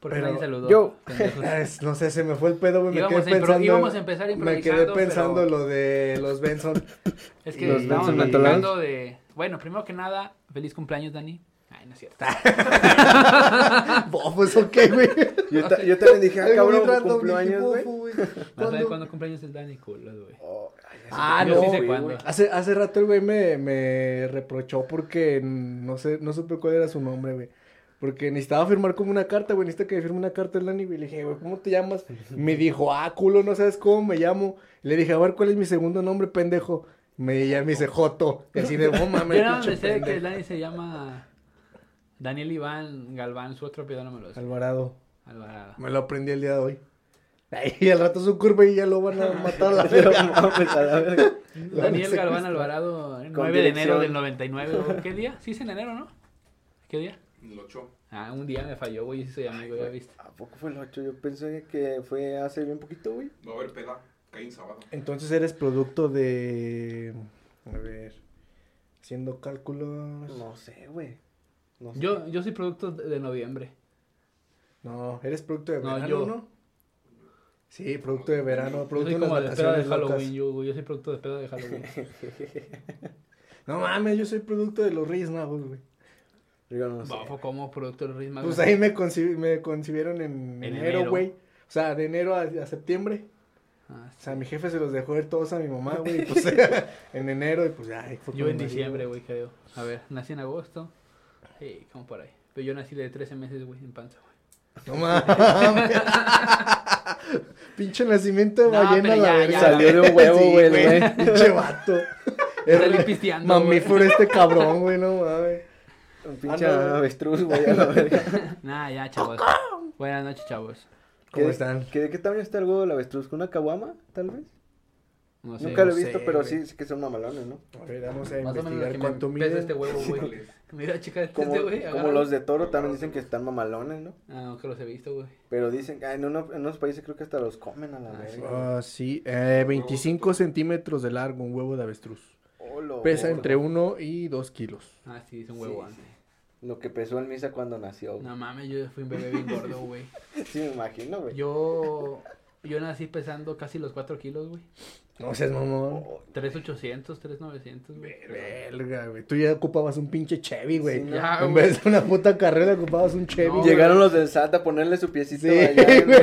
¿Por Pero nadie saludó? yo-. Es- no sé, se me fue el pedo, güey. Me Íbamos, quedé pensando. íbamos a empezar me quedé pensando pero lo de los Benson. es que Los estábamos Benson platicando de... Bueno, primero que nada, feliz cumpleaños, Dani. Ay, no es cierto. Bofo, ¿eso qué, güey? Yo, ta- yo también dije, ah, cabrón, muy random, cumplo dije, años, güey. ¿No sabes ¿Cuándo? cuándo cumpleaños es Dani? Culo, güey. Oh, Ah, no, sí sé cuándo. güey. Hace, hace rato el güey me, me reprochó porque no sé, no supe cuál era su nombre, güey. Porque necesitaba firmar como una carta, güey. Necesita que firme una carta el Dani, güey. Le dije, güey, ¿cómo te llamas? Me dijo, ah, culo, no sabes cómo me llamo. Le dije, a ver, ¿cuál es mi segundo nombre, pendejo? Me, ya me dice Joto. Y así de, oh, mames, Yo pinche me sé que pendejo". el Dani se llama Daniel Iván Galván, su otro apellido no me lo sé. Alvarado. Alvarado. Me lo aprendí el día de hoy. Ay, al rato su curva y ya lo van a matar a la verga. Daniel Galván. Alvarado, el Con 9 de enero del 99. ¿o ¿Qué día? Sí, es en enero, ¿no? ¿Qué día? El 8. Ah, un día me falló, güey, sí soy amigo, ya viste. ¿A poco fue el 8? Yo pensé que fue hace bien poquito, güey. Va a haber peda. Cae en sábado. Entonces eres producto de. A ver. Haciendo cálculos. No sé, güey. No sé. Yo, yo soy producto de de noviembre. No, eres producto de No, verano, yo. ¿no? Sí, producto de verano, Yo producto soy como de peda de. Halloween, yo, güey. Yo soy producto de peda de Halloween. No mames, yo soy producto de los Reyes Magos, güey. Yo no sé. Bafo como producto. Pues ahí me, conci- me concibieron en, En enero, güey. O sea, de enero a, a septiembre. Ah, O sea, mi jefe se los dejó ver todos a mi mamá, güey. Pues en enero, y pues ya. Yo en diciembre, güey, creo. A ver, nací en agosto. Sí, como por ahí. Pero yo nací de 13 meses, güey, en panza, güey. No mames. Pinche nacimiento de No, ballena la verga. Salió de un huevo, Sí, güey, el güey. Pinche vato. Salí pisteando, güey. Mamífero este cabrón, güey, no mames. Un pinche avestruz, güey, a la verga. Nah, ya, chavos. Buenas noches, chavos. ¿Cómo ¿Qué- están? ¿qué, ¿De qué tamaño está el huevo del avestruz? ¿Con una caguama, tal vez? No sé. Nunca lo he no visto, sé, pero güey. sí, sí que son mamalones, ¿no? A ver, vamos a Más o menos lo investigar cuánto me pesa mide. este huevo, güey. Mira, chica, este Como, güey. como agárralo. los de toro también dicen que están mamalones, ¿no? Ah, no, que los he visto, güey. Pero dicen, ah, en, uno- en unos países creo que hasta los comen a la Ah, sí. verga. Ah, sí, eh, 25 centímetros de largo, un huevo de avestruz. Oh, lo Pesa entre 1 y 2 kilos. Ah, sí, es un huevo Sí, antes. Lo que pesó el Misa cuando nació. güey. No mames, yo fui un bebé bien gordo, güey. Sí, me imagino, güey. Yo, yo nací pesando casi los 4 kilos, güey. No seas mamón. Oh, 3,800, 3,900, güey. Verga, güey. Tú ya ocupabas un pinche Chevy, güey. Sí, no. Ya, en güey. vez de una puta carrera ocupabas un Chevy. No, Llegaron los del SAT a ponerle su piecito Sí, allá. güey. güey.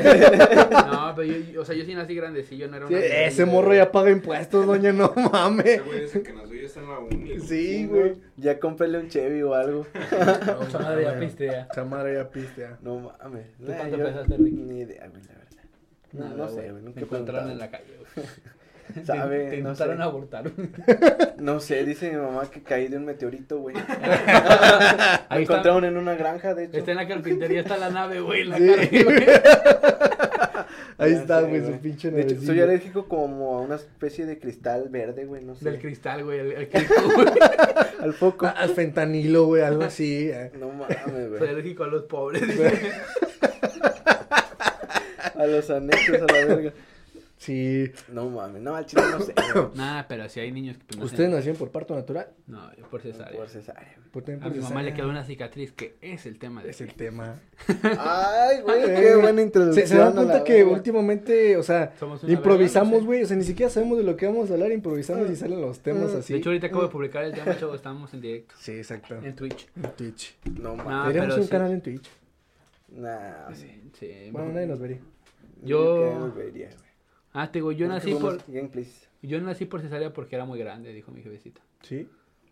No, pero yo, yo- o sea, yo sí nací grandecillo, no era Sí, una... ese morro ya paga impuestos, doña, no mames. Ese güey dice que nació ya está en la uni. Sí, güey. Ya cómprele un Chevy o algo. No, esa madre ya pistea. Esa madre ya pistea. No mames. ¿Tú Nah, cuánto yo- pesaste, Rick? Ni idea, güey, la verdad. No, Nada, no sé, güey. Nunca Me encontraron en la calle, güey. Sabe, Te, te no intentaron sé. abortar. No sé, dice mi mamá que caí de un meteorito, güey. Me encontraron en una granja, de hecho. está en la carpintería, está la nave, güey, en la Sí. calle, güey. Ahí Ya está, güey, su pinche De hecho, soy alérgico como a una especie de cristal verde, güey, no sé. Del cristal, güey, el cristal, güey. Al foco. Al fentanilo, güey, algo así. eh. No mames, Soy güey. alérgico a los pobres. A los anexos, a la verga. Sí. No mames, no, al chile no sé. Nah, pero si hay niños que... pues, ¿Ustedes nacieron por parto natural? No, yo por cesárea. Por cesárea. Por A mi por mamá le cesárea. quedó una cicatriz, que es el tema de Es el tema. Ay, güey, qué buena Se, introducción. se dan cuenta que últimamente, o sea, improvisamos, güey. O sea, ni siquiera sabemos de lo que vamos a hablar, improvisamos y salen los temas Mm. así. De hecho, ahorita acabo de publicar el tema, chavos, estamos en directo. Sí, exacto. En Twitch. En Twitch. No mames. Deberíamos un sí. canal en Twitch. Nah, sí. Sí. Bueno, nadie nos vería. Yo- nos vería. Ah, te digo, yo nací por... Yo nací por cesárea porque era muy grande, dijo mi jefecita. ¿Sí?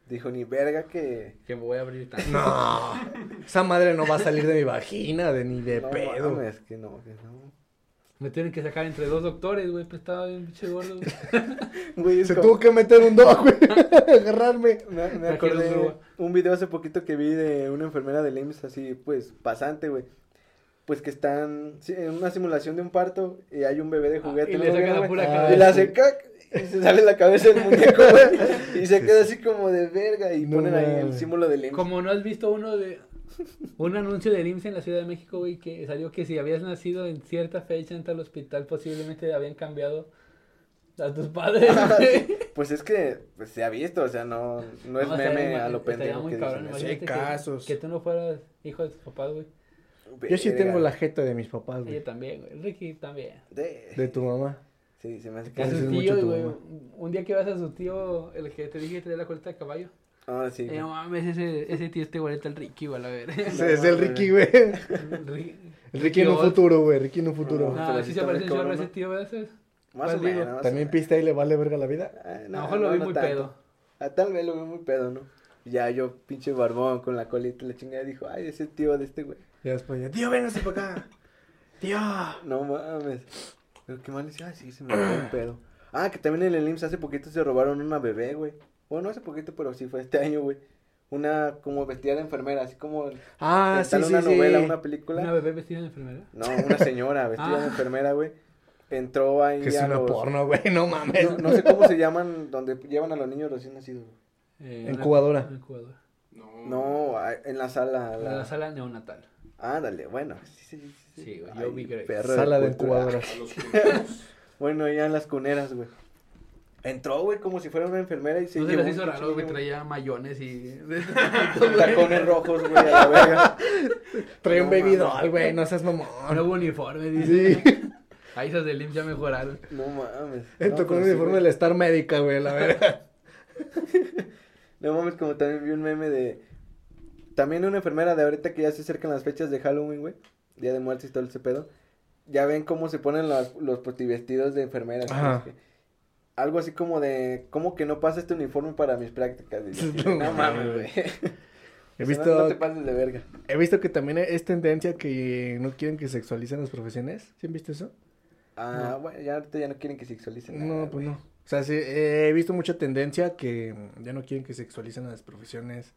Dijo ni verga que. Que me voy a abrir tanto. No. Esa madre no va a salir de mi vagina, de ni de no pedo. mames, que no, que no. Me tienen que sacar entre dos doctores, güey, pues estaba bien pinche gordo. güey. Es Se como- tuvo que meter un dog, güey. Agarrarme. Me, me acordé un video hace poquito que vi de una enfermera de IMSS así, pues, pasante, güey. Pues que están en una simulación de un parto y hay un bebé de juguete. y ¿no le saca la pura Ah, cabeza. Y le hace cac y se sale la cabeza del muñeco, güey. Y se queda sí. así como de verga y No ponen ahí el símbolo del IMSS. Como no has visto uno de... Un anuncio del IMSS en la Ciudad de México, güey, que salió que si habías nacido en cierta fecha en tal hospital, posiblemente habían cambiado a tus padres. Pues es que pues, se ha visto, o sea, no, no es meme muy- a lo pendejo que cabrón, dicen. Sí, hay que- casos. Que, tú no fueras hijo de tus papás, güey. Yo sí tengo la jeta de mis papás, Yo güey. también, güey. Ricky también. De... De tu mamá. Sí, se me hace Que a tíos, tu güey. mamá. Un día que vas a su tío, el que te dije que tenía la coleta de caballo. Ah, sí. Eh, no mames, ese, ese tío este igualito al Ricky, güey, a ver. Ese es el Ricky, güey. El Ricky en un futuro, güey. Ricky en un futuro. No, No, pero sí se está parece a ese tío, ¿verdad? Más o menos. También pista y le vale verga la vida. Ah, A lo mejor lo vi muy tanto. pedo. Ah, tal vez lo vi muy pedo, ¿no? Ya yo, pinche barbón con la colita, la chingada, dijo, ay, ese tío de este güey. Y después ya, tío, véngase para acá. Tío. No mames. Pero qué mal decía, ay, sí, se me fue un pedo. Ah, que también en el IMSS hace poquito se robaron una bebé, güey. Bueno, no hace poquito, pero sí fue este año, güey. Una como vestida de enfermera, así como Ah, en sí, sí, una sí. novela, una película. ¿Una bebé vestida de enfermera? No, una señora vestida de Ah. enfermera, güey. Entró ahí Que es a una los- porno, güey. No mames. No, no sé cómo se llaman, donde llevan a los niños recién nacidos. güey. Eh, Incubadora. incubadora. No. No, en la sala. La, la sala neonatal. Ándale, bueno. Sí, sí, sí, sí. Güey, yo vi que- Sala de incubadoras. Cuneros. Bueno, ya en las cuneras, güey. Entró, güey, como si fuera una enfermera y se No se les hizo raro, güey, traía mayones y... Tacones rojos, güey, a la verga. Trae un No baby doll, güey. No seas mamón. Nuevo uniforme, dice. Sí. Ahí esas del IMSS ya mejoraron. No mames. Entró No, con un uniforme de la Star Médica, güey, la verdad. No mames, como también vi un meme de. También una enfermera de ahorita que ya se acercan las fechas de Halloween, güey. Día de muertes y todo ese pedo. Ya ven cómo se ponen los, los de enfermeras. Algo así como de. ¿Cómo que no pasa este uniforme para mis prácticas? No no mames, güey. He O sea, visto, No, no te pases de verga. he visto que también es tendencia que no quieren que sexualicen las profesiones. ¿Sí han visto eso? Ah, bueno, ya ahorita ya no quieren que sexualicen. No, nada, pues güey. no. O sea, sí, eh, he visto mucha tendencia que ya no quieren que sexualicen las profesiones.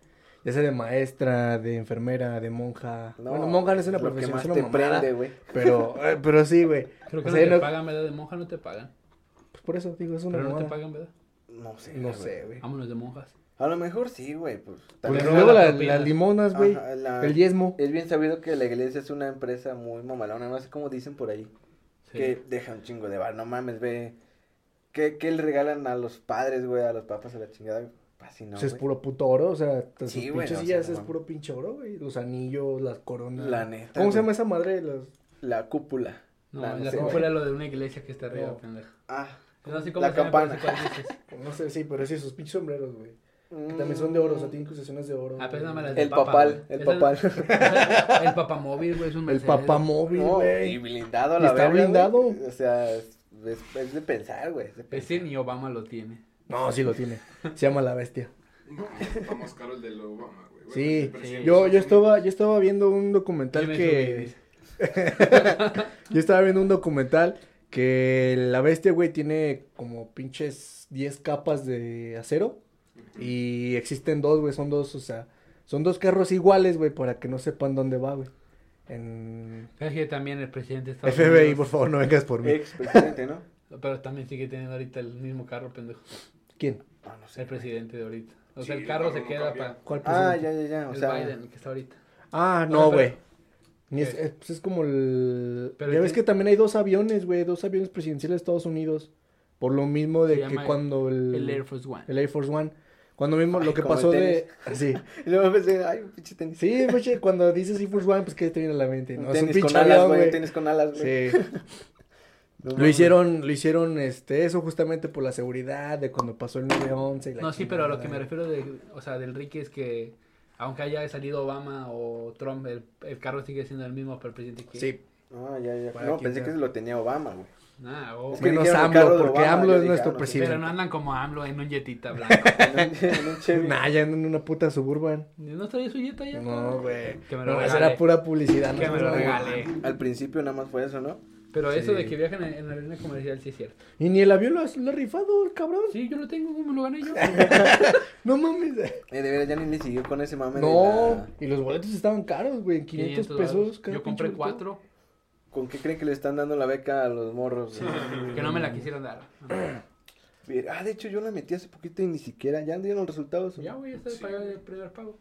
Ya sea de maestra, de enfermera, de monja. No, bueno, monja no es una que profesión, más es una te mamada, prende, güey. Pero, eh, pero sí, güey. Creo que O no te no- pagan, ¿verdad? De monja no te pagan. Pues por eso digo, es una Pero no te pagan, ¿verdad? No sé. No sé, güey. Vámonos de monjas. A lo mejor sí, güey. Pues, Pues también- Pero luego la la- propina. las limonas, güey. La- El diezmo. Es bien sabido que la iglesia es una empresa muy mamalona, no sé cómo dicen por ahí. Sí. Que deja un chingo de bar, no mames, ve. ¿Qué, qué le regalan a los padres, güey, a los papas a la chingada? Así no, Pues es güey. puro puto oro, o sea, sus Sí, güey, pinches o sillas sea, no es mames. puro pinche oro, güey. Los anillos, las coronas. La neta, ¿Cómo se güey. llama esa madre? Las... La cúpula. No, La- no la güey. fuera lo de una iglesia que está arriba, No. pendejo. Ah, No sé cómo la se campana. No sé, sí, pero sí, sus pinches sombreros, güey. Que también son de oro, o sea, tienen incrustaciones de oro. Ah, pero güey. las del El Papa, papal, güey. el Esa- papal. El papamóvil, güey, es un El papamóvil, No, y güey. blindado a la está verga, güey. blindado. O sea, es, es- es de pensar, güey. es de pensar. Ese ni Obama lo tiene. No, sí lo tiene. Se llama La Bestia. No, está más caro el de Obama, güey. Bueno, Sí, yo, yo estaba, yo estaba viendo un documental que... Yo estaba viendo un documental que la bestia, güey, tiene como pinches 10 capas de acero. Y existen dos, güey, son dos, o sea, son dos carros iguales, güey, para que no sepan dónde va, güey. En Es que también el presidente de Estados FBI, Unidos- por favor, no vengas por mí. Ex presidente, ¿no? Pero también sigue teniendo ahorita el mismo carro, pendejo. ¿Quién? Ah, no sé. El presidente de ahorita. O sea, el el carro se queda para ¿Cuál Ah, presidente? ya, ya, ya. O el sea, Biden, el que está ahorita. Ah, No, no, pero- güey. Es- pues es como el... Pero ya ves que también hay dos aviones, güey, dos aviones presidenciales de Estados Unidos. Por lo mismo de Se que cuando el... El Air Force One. el Air Force One. Cuando mismo Ay, lo que pasó de... Sí. Y luego pensé, ay, un pinche tenis. Sí, cuando dices Air Force One, pues ¿qué te viene a la mente? Un No, es un tenis con pinche alas, avión, güey. tenis con alas, güey. Sí. No Lo hicieron, lo hicieron, este, eso justamente por la seguridad de cuando pasó el 9-11 y la No, sí, pero a lo que me refiero de, o sea, del Ricky es que aunque haya salido Obama o Trump, el, el carro sigue siendo el mismo para el presidente que... Sí, Ah, ya, ya. No, pensé sea. que lo tenía Obama, güey. Ah, o- Es que menos AMLO, porque Obama, AMLO es dije, nuestro ah, no presidente. pero no andan como AMLO en un jetita blanco. En un, en un Chevy. Nah, ya en una puta suburban. ¿No traía su jeta ya? No, güey. Que me lo No, esa regale. era pura publicidad. Que no, me lo regale. Al principio nada más fue eso, ¿no? Pero eso Sí. de que viajan en, en la línea comercial sí es cierto. Y ni el avión lo, ha- lo ha rifado, el cabrón. Sí, yo lo tengo, me lo gané yo. No mames. Eh, de veras, ya ni le siguió con ese mame de No, la- y los boletos estaban caros, güey, 500 500 pesos. cada Yo compré boleto. cuatro, ¿Con qué creen que le están dando la beca a los morros? güey? que no me la quisieron dar. Ah, de hecho, yo la metí hace poquito y ni siquiera, ya dieron los resultados. Ya, güey, ya está de Sí. pagar el primer pago.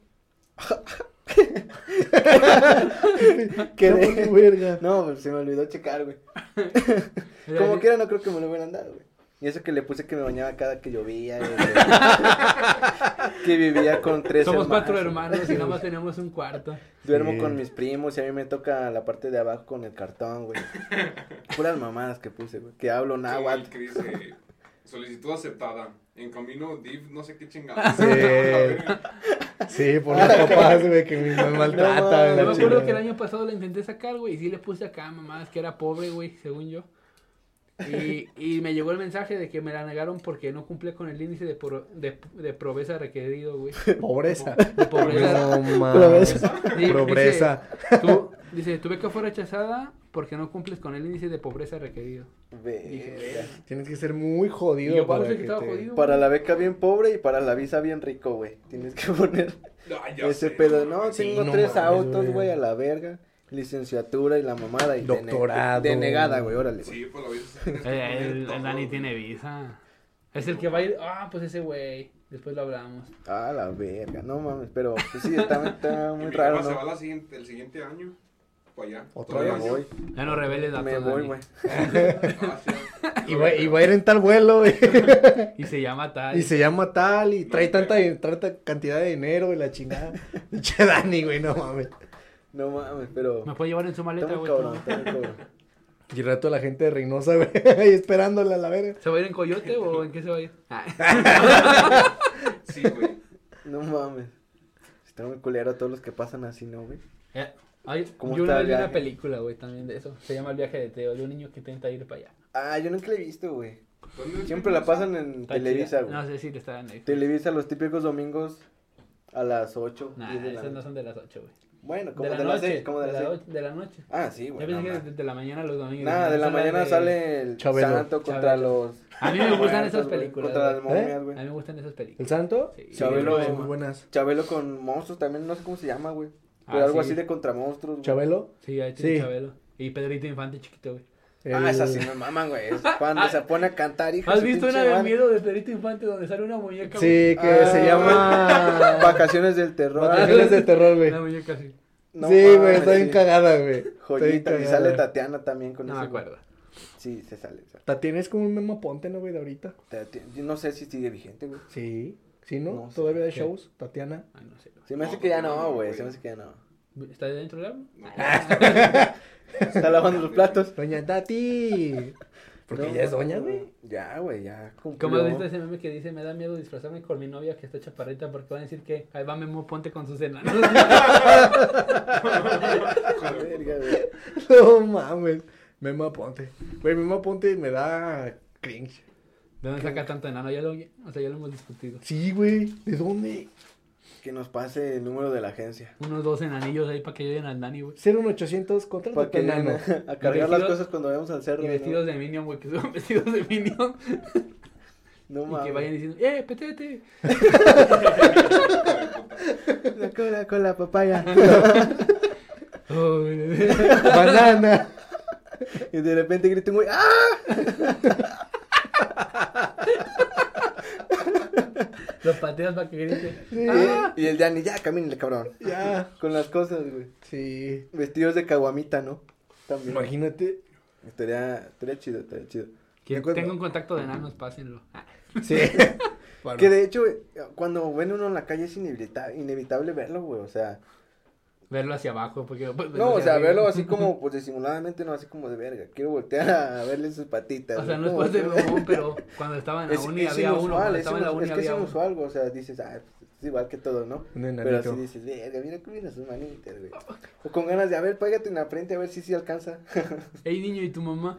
Quedé. No, verga. No, pues se me olvidó checar, güey. Como quiera, no creo que me lo hubieran dado, güey. Y eso que le puse que me bañaba cada que llovía. güey. que vivía con tres Somos hermanos. cuatro hermanos y nada más tenemos un cuarto. Duermo Sí. con mis primos y a mí me toca la parte de abajo con el cartón, güey. Puras mamadas que puse, güey. Que hablo náhuatl. dice solicitud aceptada. En camino, div, no sé qué chingados. Sí. Sí, por los papás, güey, que me maltratan. No, Yo me acuerdo que el año pasado la intenté sacar, güey, y sí le puse acá, mamás, que era pobre, güey, según yo. Y, y me llegó el mensaje de que me la negaron porque no cumplía con el índice de, pro- de, de pobreza requerido, güey. Pobreza. De pobreza. No mames. Sí, Pobreza. Dice, tú- dice, tu beca fue rechazada porque no cumples con el índice de pobreza requerido. Verga. Tienes que ser muy jodido yo para que te- jodido. Para la beca bien pobre y para la visa bien rico, güey. Tienes que poner ese sé, pedo. No, Sí, tengo no tres mames, autos, güey. a la verga. Licenciatura y la mamada. Y Doctorado. Denegada, güey, órale. güey. Sí, pues la visa Eh, el, el Dani tiene visa. Es el que va a ir. Ah, pues ese güey. Después lo hablamos. Ah, la verga. No mames, pero pues sí, está, muy raro, papá se va ¿no? la siguiente, el siguiente año. Para allá. Voy, Ya no reveles datos. me voy, Dani. güey. Ah. Y va, y va a ir en tal vuelo, güey. Y se llama tal. Y se llama tal y trae tanta, tanta cantidad de dinero y la chingada. Pinche Dani, güey, no mames. No mames, pero. Me puede llevar en su maleta, güey. Y el rato la gente de Reynosa, güey, ahí esperándola a la verga. ¿Se va a ir en coyote o en qué se va a ir? Ah. Sí, güey. No mames. Está muy culero todos los que pasan así, ¿no, güey? Eh, ay, ¿Cómo yo está el vi una película, güey, también de eso. Se llama El viaje de Teo, de un niño que intenta ir para allá. Ah, yo nunca la he visto, güey. ¿Dónde Siempre la pasan en Televisa, güey. No sé si le está en Netflix. Televisa los típicos domingos a las 8. Nah, 10 de la esas no son de las 8, güey. Bueno, como De de, la las noche. 6, como de las 6. och- de la noche. Ah, sí, Yo güey. pensé no que mames. desde la mañana los domingos. Nada, de la mañana de- sale el Chabelo. santo contra Chabelo. los... A mí me gustan esas películas. Contra las güey. ¿Eh? momias, A güey. mí me gustan esas ¿El películas. santo? Sí. Chabelo. Sí, muy buenas. Chabelo con monstruos también, no sé cómo se llama, güey. Pero Ah, algo sí. así de contra monstruos, güey. ¿Chabelo? Sí, ahí tiene Sí. Chabelo. Y Pedrito Infante chiquito, güey. Ah, esas sí me maman, güey. Es cuando se pone a cantar, hijo de ¿Has visto una de miedo de Pedrito Infante donde sale una muñeca? Sí, que Ah, se llama... Vacaciones del terror. Vacaciones de terror, güey. Una muñeca así. No sí, güey, está bien sí. cagada, güey. Joyita. Y sale Tatiana también con No ese acuerdo. Sí, se sale. sale. Tatiana es como un memo ponte, ¿no, güey, de ahorita? No sé si sigue vigente, güey. Sí. ¿Sí, no? No. Todavía de ¿Qué? shows, Tatiana. Ah, no sé. Se me hace No, que ya no, no, güey. Se me hace que ya no. ¿Está dentro del álbum? No. Está lavando los platos. Doña Tati. Porque No, ya es doña, güey. Ya, güey, ya. ¿Cómo cumplió. has visto ese meme que dice, me da miedo disfrazarme con mi novia que está chaparrita porque van a decir que ahí va Memo Ponte con sus enanos? No mames. Memo Ponte. Güey, Memo Ponte me da cringe. ¿De dónde saca tanto enano? Ya lo, o sea, ya lo hemos discutido. Sí, güey. ¿De dónde? Que nos pase el número de la agencia. Unos dos enanillos ahí para que ayuden al Dani, güey. 01800 contra Para que enano. a, a cargar las cosas cuando vayamos al cerro. Y ¿no? vestidos de Minion, güey, que son vestidos de Minion. No y mames. que vayan diciendo, ¡eh, petete! La cola con la papaya. Oh, güey. Banana. y de repente grita un güey. ¡Ah! Los pateas para que grite. Sí. ¡Ah! Y el Dani, ya, camínale, cabrón. Ya. Con las cosas, güey. Sí. Vestidos de caguamita, ¿no? También. Imagínate. Estaría, estaría chido, estaría chido. Quien ¿De acuerdo? tenga un contacto de enanos, pásenlo. Sí. Bueno. Que de hecho, güey, cuando ven uno en la calle es inevita- inevitable verlo, güey. O sea, Verlo hacia abajo, porque... pues, no, o sea, arriba. verlo así como, pues disimuladamente, no así como de verga. Quiero voltear a verle sus patitas. O sea, no es pues de pero cuando estaba en la Es, uni es había uno. inusual, es, estaba en la uni es que es había uno. inusual, güey. O sea, dices, ah, pues, es igual que todo, ¿no? Un Pero así dices, verga, mira cómo viene sus manitas, güey. O con ganas de, a ver, pégate en la frente a ver si sí alcanza. Ey, niño, ¿y tu mamá?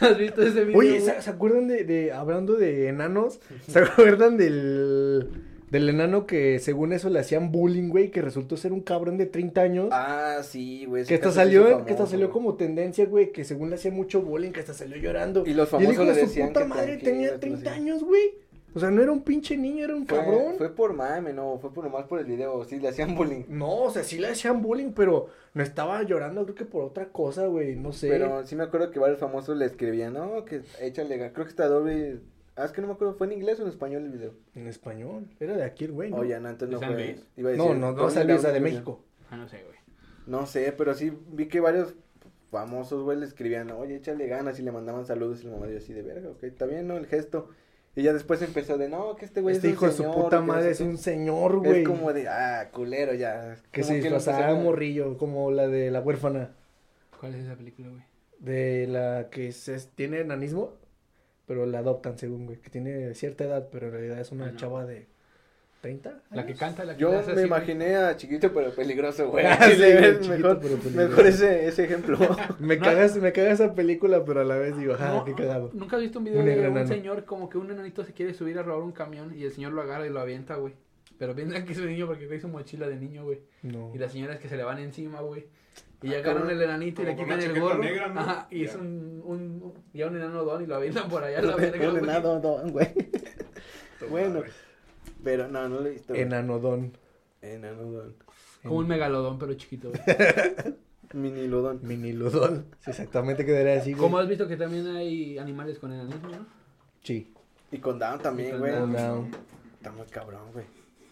¿Has visto ese video? Oye? ¿se, se acuerdan de, de, hablando de enanos? ¿Se acuerdan del, del enano que según eso le hacían bullying, güey, que resultó ser un cabrón de 30 años? ah, sí, güey. que hasta salió, que hasta salió güey. como tendencia, güey, que según le hacía mucho bullying, que hasta salió llorando. Y los famosos de le su decían puta que madre tenía que 30 no sé. años, güey. O sea, no era un pinche niño, era un Fue, cabrón. fue por mame, no, fue por nomás por el video, sí, le hacían bullying. No, o sea, sí le hacían bullying, pero no estaba llorando, creo que por otra cosa, güey, no sé. Pero sí me acuerdo que varios famosos le escribían, no, que échale, creo que está doble. Ah, es que no me acuerdo, ¿fue en inglés o en español el video? En español, era de aquí el güey, ¿no? Oye, no, entonces no ¿De San fue. Iba a no, decir, no, no esa de. México. Ah, no sé, güey. No sé, pero sí vi que varios famosos, güey, le escribían, oye, échale ganas y le mandaban saludos y la mamá dio así de verga, ok, está bien, ¿no? El gesto. Y ya después empezó de, no, que este güey Este es un hijo de su puta no madre es qué". un señor, güey. Es como de, ah, culero, ya. Que se disfrazaba morrillo, como la de la huérfana. ¿Cuál es esa película, güey? De la que se, tiene enanismo, pero la adoptan según, güey. Que tiene cierta edad, pero en realidad es una Ah, no. chava de 30. La que años. canta, la que Yo me así, güey. imaginé a chiquito pero peligroso, güey. Sí, mejor, pero peligroso. mejor ese, ese ejemplo. Me, No. cagas, me caga esa película, pero a la vez digo, ah, No, qué cagado. ¿Nunca has visto un video Un de un señor como que un enanito se quiere subir a robar un camión y el señor lo agarra y lo avienta, güey? Pero piensan que es un niño porque trae su mochila de niño, güey. No. Y las señoras que se le van encima, güey. Y Ah, agarran el enanito y le quitan con el gorro. negra, ¿no? Ajá, y es Ya. un, un, ya un enano don y lo avientan por allá a la verga, Un güey. enano, don, güey. Bueno, pero no, no lo he visto. Enanodón. Enano, don. Como un megalodón, pero chiquito, güey. Mini lodón. Minilodón. Sí, exactamente quedaría así, güey. Como has visto que también hay animales con enanismo, ¿no? Sí. Y con down también, con güey. Down. Down. Está muy cabrón, güey.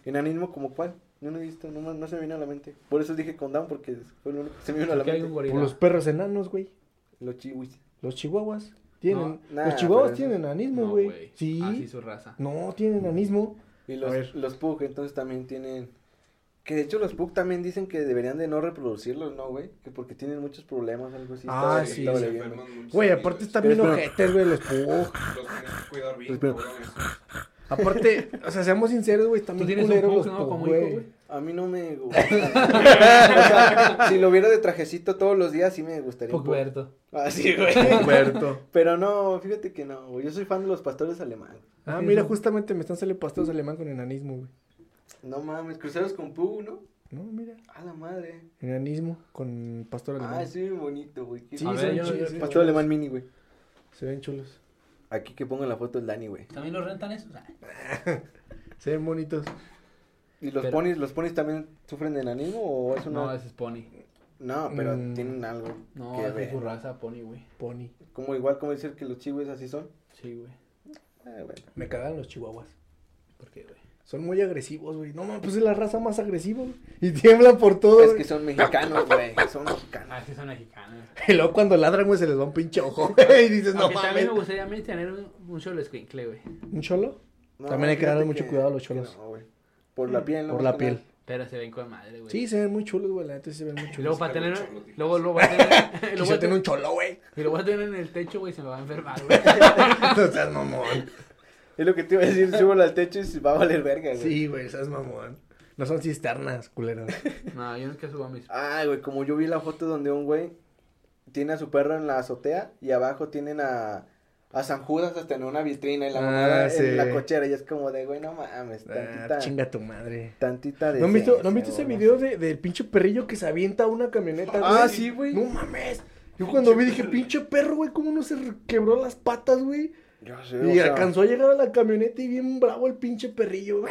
¿Enanismo como cuál? No lo he visto, no, no se me vino a la mente. Por eso dije con down, porque fue lo único que se me vino a la Aquí hay un mente. Como los perros enanos, güey. Los chihuis. Los chihuahuas. Tienen. No, los chihuahuas tienen enanismo, No, güey. sí. Así su raza. No, tienen enanismo. Y los, los pug, entonces también tienen... Que de hecho los pug también dicen que deberían de no reproducirlos, ¿no, güey? Que porque tienen muchos problemas, algo así. Ah, sí. Güey, aparte están bien ojetes, güey, los pug. Los tienes que cuidar bien. Aparte, o sea, seamos sinceros, güey, están Tú tienes un güey. A mí no me gusta. o sea, si lo viera de trajecito todos los días, sí me gustaría. Pugberto. Ah, sí, güey. Humberto. Pero no, fíjate que no, güey. Yo soy fan de los pastores alemanes. Ah, mira, justamente me están saliendo pastores alemán con enanismo, güey. No mames, cruceros con pug, ¿no? No, mira. A la madre. Enanismo con pastor alemán. Ah, sí, bonito, güey. Sí, A se ver, ven yo- Pastor chulos. alemán mini, güey. Se ven chulos. Aquí que ponga la foto del Dani, güey. ¿También los rentan esos? Ah. Se ven bonitos. ¿Y los Pero- ponis, los ponis también sufren de enanismo o es una...? No, ese es pony. No, pero Mm. tienen algo No, que es ver. su raza, pony, güey. Pony. Como igual como decir que los chihues así son. Sí, güey. Ah, bueno. Me cagan los chihuahuas. ¿Por qué, güey? Son muy agresivos, güey. No, mames, pues es la raza más agresiva, güey. Y tiemblan por todo. Es que son mexicanos, güey. Son mexicanos. Ah, sí son mexicanos. Y luego cuando ladran, güey, se les va un pinche ojo. güey, y dices, no Aunque también me mames. gustaría a mí tener un, un solo esquinkle, güey. ¿Un cholo? No, También hay que darle mucho cuidado a los cholos. no, güey. Por la piel, ¿no? Por la nada. piel. Pero se ven con madre, güey. Sí, se ven muy chulos, güey. La neta se ven muy Y luego chulos. para tener... cholo. Luego lo voy a tener... voy a tener un cholo, güey. y lo voy a tener en el techo, güey, se me va a enfermar, güey. no seas mamón. Es lo que te iba a decir, súbelo al techo y se va a valer verga, güey. Sí, güey, seas mamón. No son cisternas, culeros. No, yo nunca subo a mis... Ay, güey, como yo vi la foto donde un güey tiene a su perro en la azotea y abajo tienen a, a San Judas hasta en una vitrina y la Ah, sí. en la cochera y es como de, güey, no mames, Ah, tantita, chinga tu madre. tantita de ¿No han visto, ¿no han visto ese video de, del pinche perrillo que se avienta a una camioneta, güey? Ah, sí, güey. No mames. Yo cuando vi dije, pinche perro, güey, ¿cómo no se quebró las patas, güey? Yo sé, Y o sea, alcanzó a llegar a la camioneta y bien bravo el pinche perrillo.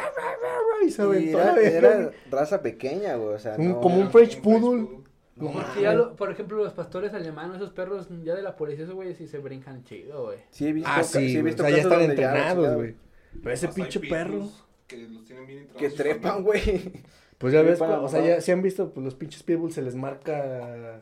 Y se y aventó era, raza pequeña, güey, o sea, Un- no- como un French Poodle. No Porque mames. ya lo- por ejemplo, los pastores alemanes, esos perros ya de la policía, esos güeyes sí se brincan chido, güey. Sí he visto, Ah, ca- sí, he visto o sea, ya están entrenados, güey. Pero ese pinche perro. Que los tienen bien Que trepan, güey. Pues ya ves, o sea, ya se han visto, pues los pinches pitbulls se les marca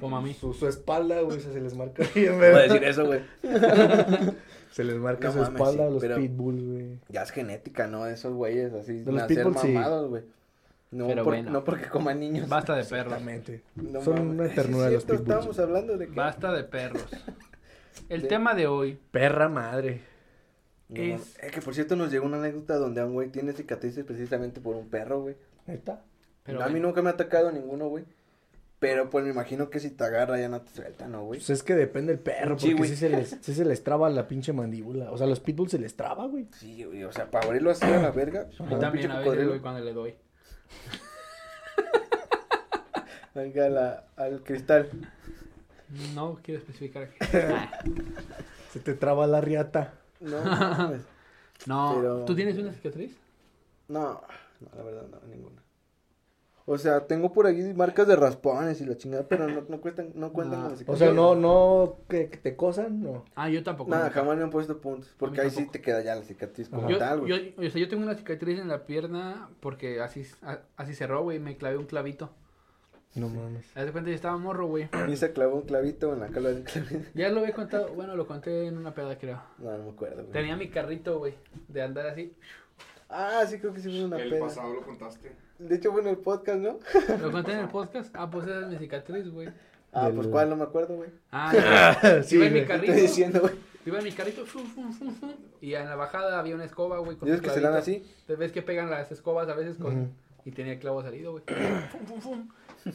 Como a mí. su, su espalda, güey, se les marca bien, Voy a ¿verdad? decir eso, güey. Se les marca No su mames, espalda sí, a los pitbulls, güey. Ya es genética, ¿no? Esos güeyes así, De los nacer pitbulls, sí. mamados, güey. No, Pero por- bueno. no porque coman niños. Basta de perros. No Son mames. una Sí, ternura los cierto, pitbulls. Estábamos hablando de que... Basta de perros. El De- tema de hoy Perra madre. No, es- que por cierto nos llegó una anécdota donde un güey tiene cicatrices precisamente por un perro, güey. ¿Neta? Pero a mí nunca me ha atacado ninguno, güey. Pero pues me imagino que si te agarra ya no te suelta, ¿no, güey? Pues es que depende del perro, Sí, porque güey. sí se, les, sí se les traba la pinche mandíbula. O sea, los pitbulls se les traba, güey. Sí, güey, o sea, para abrirlo así a la verga. A como mí un también pinche a veces, cocodrilo. güey, cuando le doy. Venga, la- al cristal. No quiero especificar. Se te traba la riata. No. No, Pero- ¿tú tienes una cicatriz? no, no, la verdad no, ninguna. O sea, tengo por ahí marcas de raspones y la chingada, pero no, no cuentan, no cuentan No. con las O sea, no, no, que, que te cosan, no. Ah, yo tampoco. Nada, nunca. jamás me han puesto puntos, porque ahí sí te queda ya la cicatriz como Yo, tal, güey. yo, o sea, yo tengo una cicatriz en la pierna porque así, a- así cerró, güey, me clavé un clavito. No mames. Haz de cuenta, yo estaba morro, güey. Y se clavó un clavito en la cola de un clavito. Ya lo había contado, bueno, lo conté en una peda, creo. No, no me acuerdo, güey. Tenía mi carrito, güey, de andar así. Ah, sí, creo que sí fue una El peda. pasado lo contaste. De hecho, fue en el podcast, ¿no? Lo conté en el podcast. Ah, pues esa es mi cicatriz, güey. Ah, Del- pues cuál, no me acuerdo, güey. Ah. Sí, iba en mi güey. ¿Qué carrito. estoy diciendo, güey? Iba en mi carrito. fum, fum, fum, fum, y en la bajada había una escoba, güey. ¿Dices que se dan así? ¿Te ves que pegan las escobas a veces con... Y tenía el clavo salido, güey. Fum, fum, fum.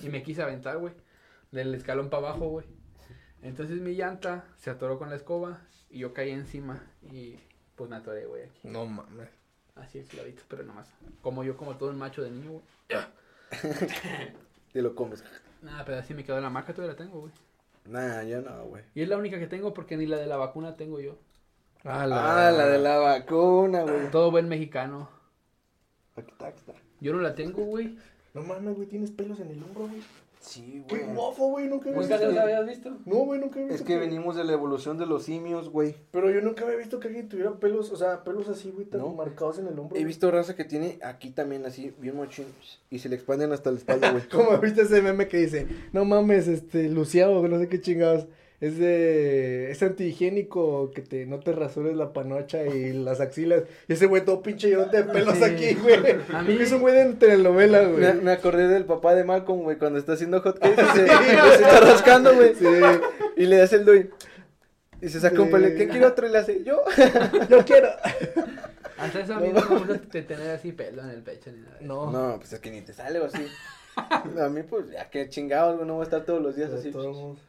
Y me quise aventar, güey. Del escalón para abajo, güey. Entonces mi llanta se atoró con la escoba y yo caí encima y pues me atoré, güey, aquí. No mames. Así el clavito, pero nomás. Como yo, como todo un macho de niño, güey. Te lo comes. Nada, pero así me quedó la marca, todavía la tengo, güey. Nah, yo no, güey. Y es la única que tengo porque ni la de la vacuna tengo yo. Ah, Ah, la de la vacuna, güey. Todo buen mexicano. Aquí está, aquí está. Yo no la tengo, güey. No mames, güey, tienes pelos en el hombro, güey. Sí, Qué güey. guapo, güey, nunca he ¿Nunca visto. habías visto? No, güey, nunca he visto. Es que venimos de la evolución de los simios, güey. Pero yo nunca había visto que alguien tuviera pelos, o sea, pelos así, güey, tan No. marcados en el hombro. He visto raza que tiene aquí también así, bien mochín. Y se le expanden hasta la espalda, güey. Como viste ese meme que dice, no mames, este, luciado, no sé qué chingados. Es de, es antihigiénico que te, no te rasures la panocha y las axilas. Y ese güey todo pinche lleno de pelos Sí. aquí, güey. A mí- es un güey de telenovela, güey. Me, me acordé del papá de Malcolm, güey, cuando está haciendo hot cakes y se, se está rascando, güey. Sí, Y le hace el doy. Y se saca un Sí. pelo. ¿Qué quiere otro? Y le hace, yo. yo quiero. Hasta eso a mí no me gusta tener así pelo en el pecho ni nada. No, No, pues es que ni te sale o así. A mí, pues, ya que chingados, güey, no voy a estar todos los días así. todos modos.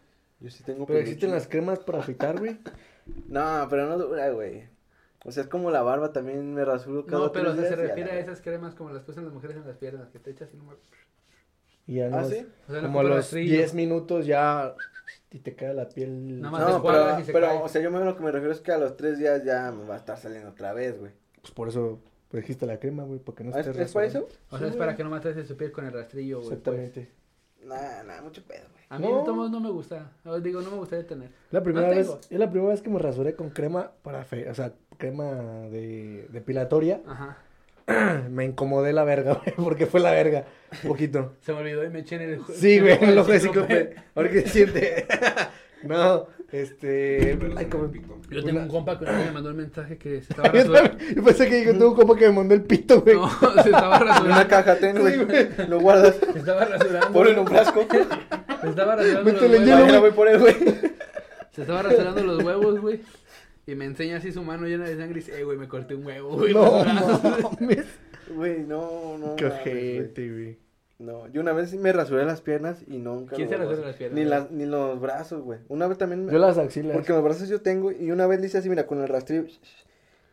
Yo sí tengo Pero peluche. existen las cremas para afeitar, güey. No, pero no dura, güey. O sea, es como la barba, también me rasuro cada No, pero tres se refiere la a esas cremas como las que usan las mujeres en las piernas, que te echas y no me... Y ya no. ¿Ah, sí? O sea, Como a los rastrillo. 10 minutos ya. Y te queda la piel. Nada más No, pero, y se pero cae. o sea, yo me lo que me refiero es que a los tres días ya me va a estar saliendo otra vez, güey. Pues por eso pues, dijiste la crema, güey, porque no ¿Es, estés es para eso? O sea, es para que no mates su piel con el rastrillo, güey. pues. Nah, nah, mucho pedo, güey. A mí No. de todos modos no me gusta. O digo, no me gustaría tener. La primera No vez, es la primera vez que me rasuré con crema para fe, o sea, crema de depilatoria. Ajá. Me incomodé la verga, güey, porque fue la verga, un poquito. Se me olvidó y me eché en el... Sí, güey, en el ojo de. Ahora que se siente. No, este. Ay, como- el pito. Yo tengo Una- un compa que me mandó un mensaje que se estaba Yo, rasurando. yo pensé que dije, tengo un compa que me mandó el pito, güey. No, se estaba En una rasurando. caja ten, güey. Sí, güey. Lo guardas. Se estaba rasurando. Ponlo en un frasco. Se estaba rasurando los Métele huevos. hielo, voy por él, güey. Se estaba rasurando los huevos, güey. Y me enseña así su mano llena de sangre y dice, eh, güey, me corté un huevo, güey. No, mames. Güey, no, no. Qué mames, güey. No, yo una vez me rasuré las piernas y nunca. ¿Quién se rasura las piernas? Ni, las, ni los brazos, güey. Una vez también. me- Yo las axilas. Porque los brazos yo tengo y una vez le hice así, mira, con el rastrillo.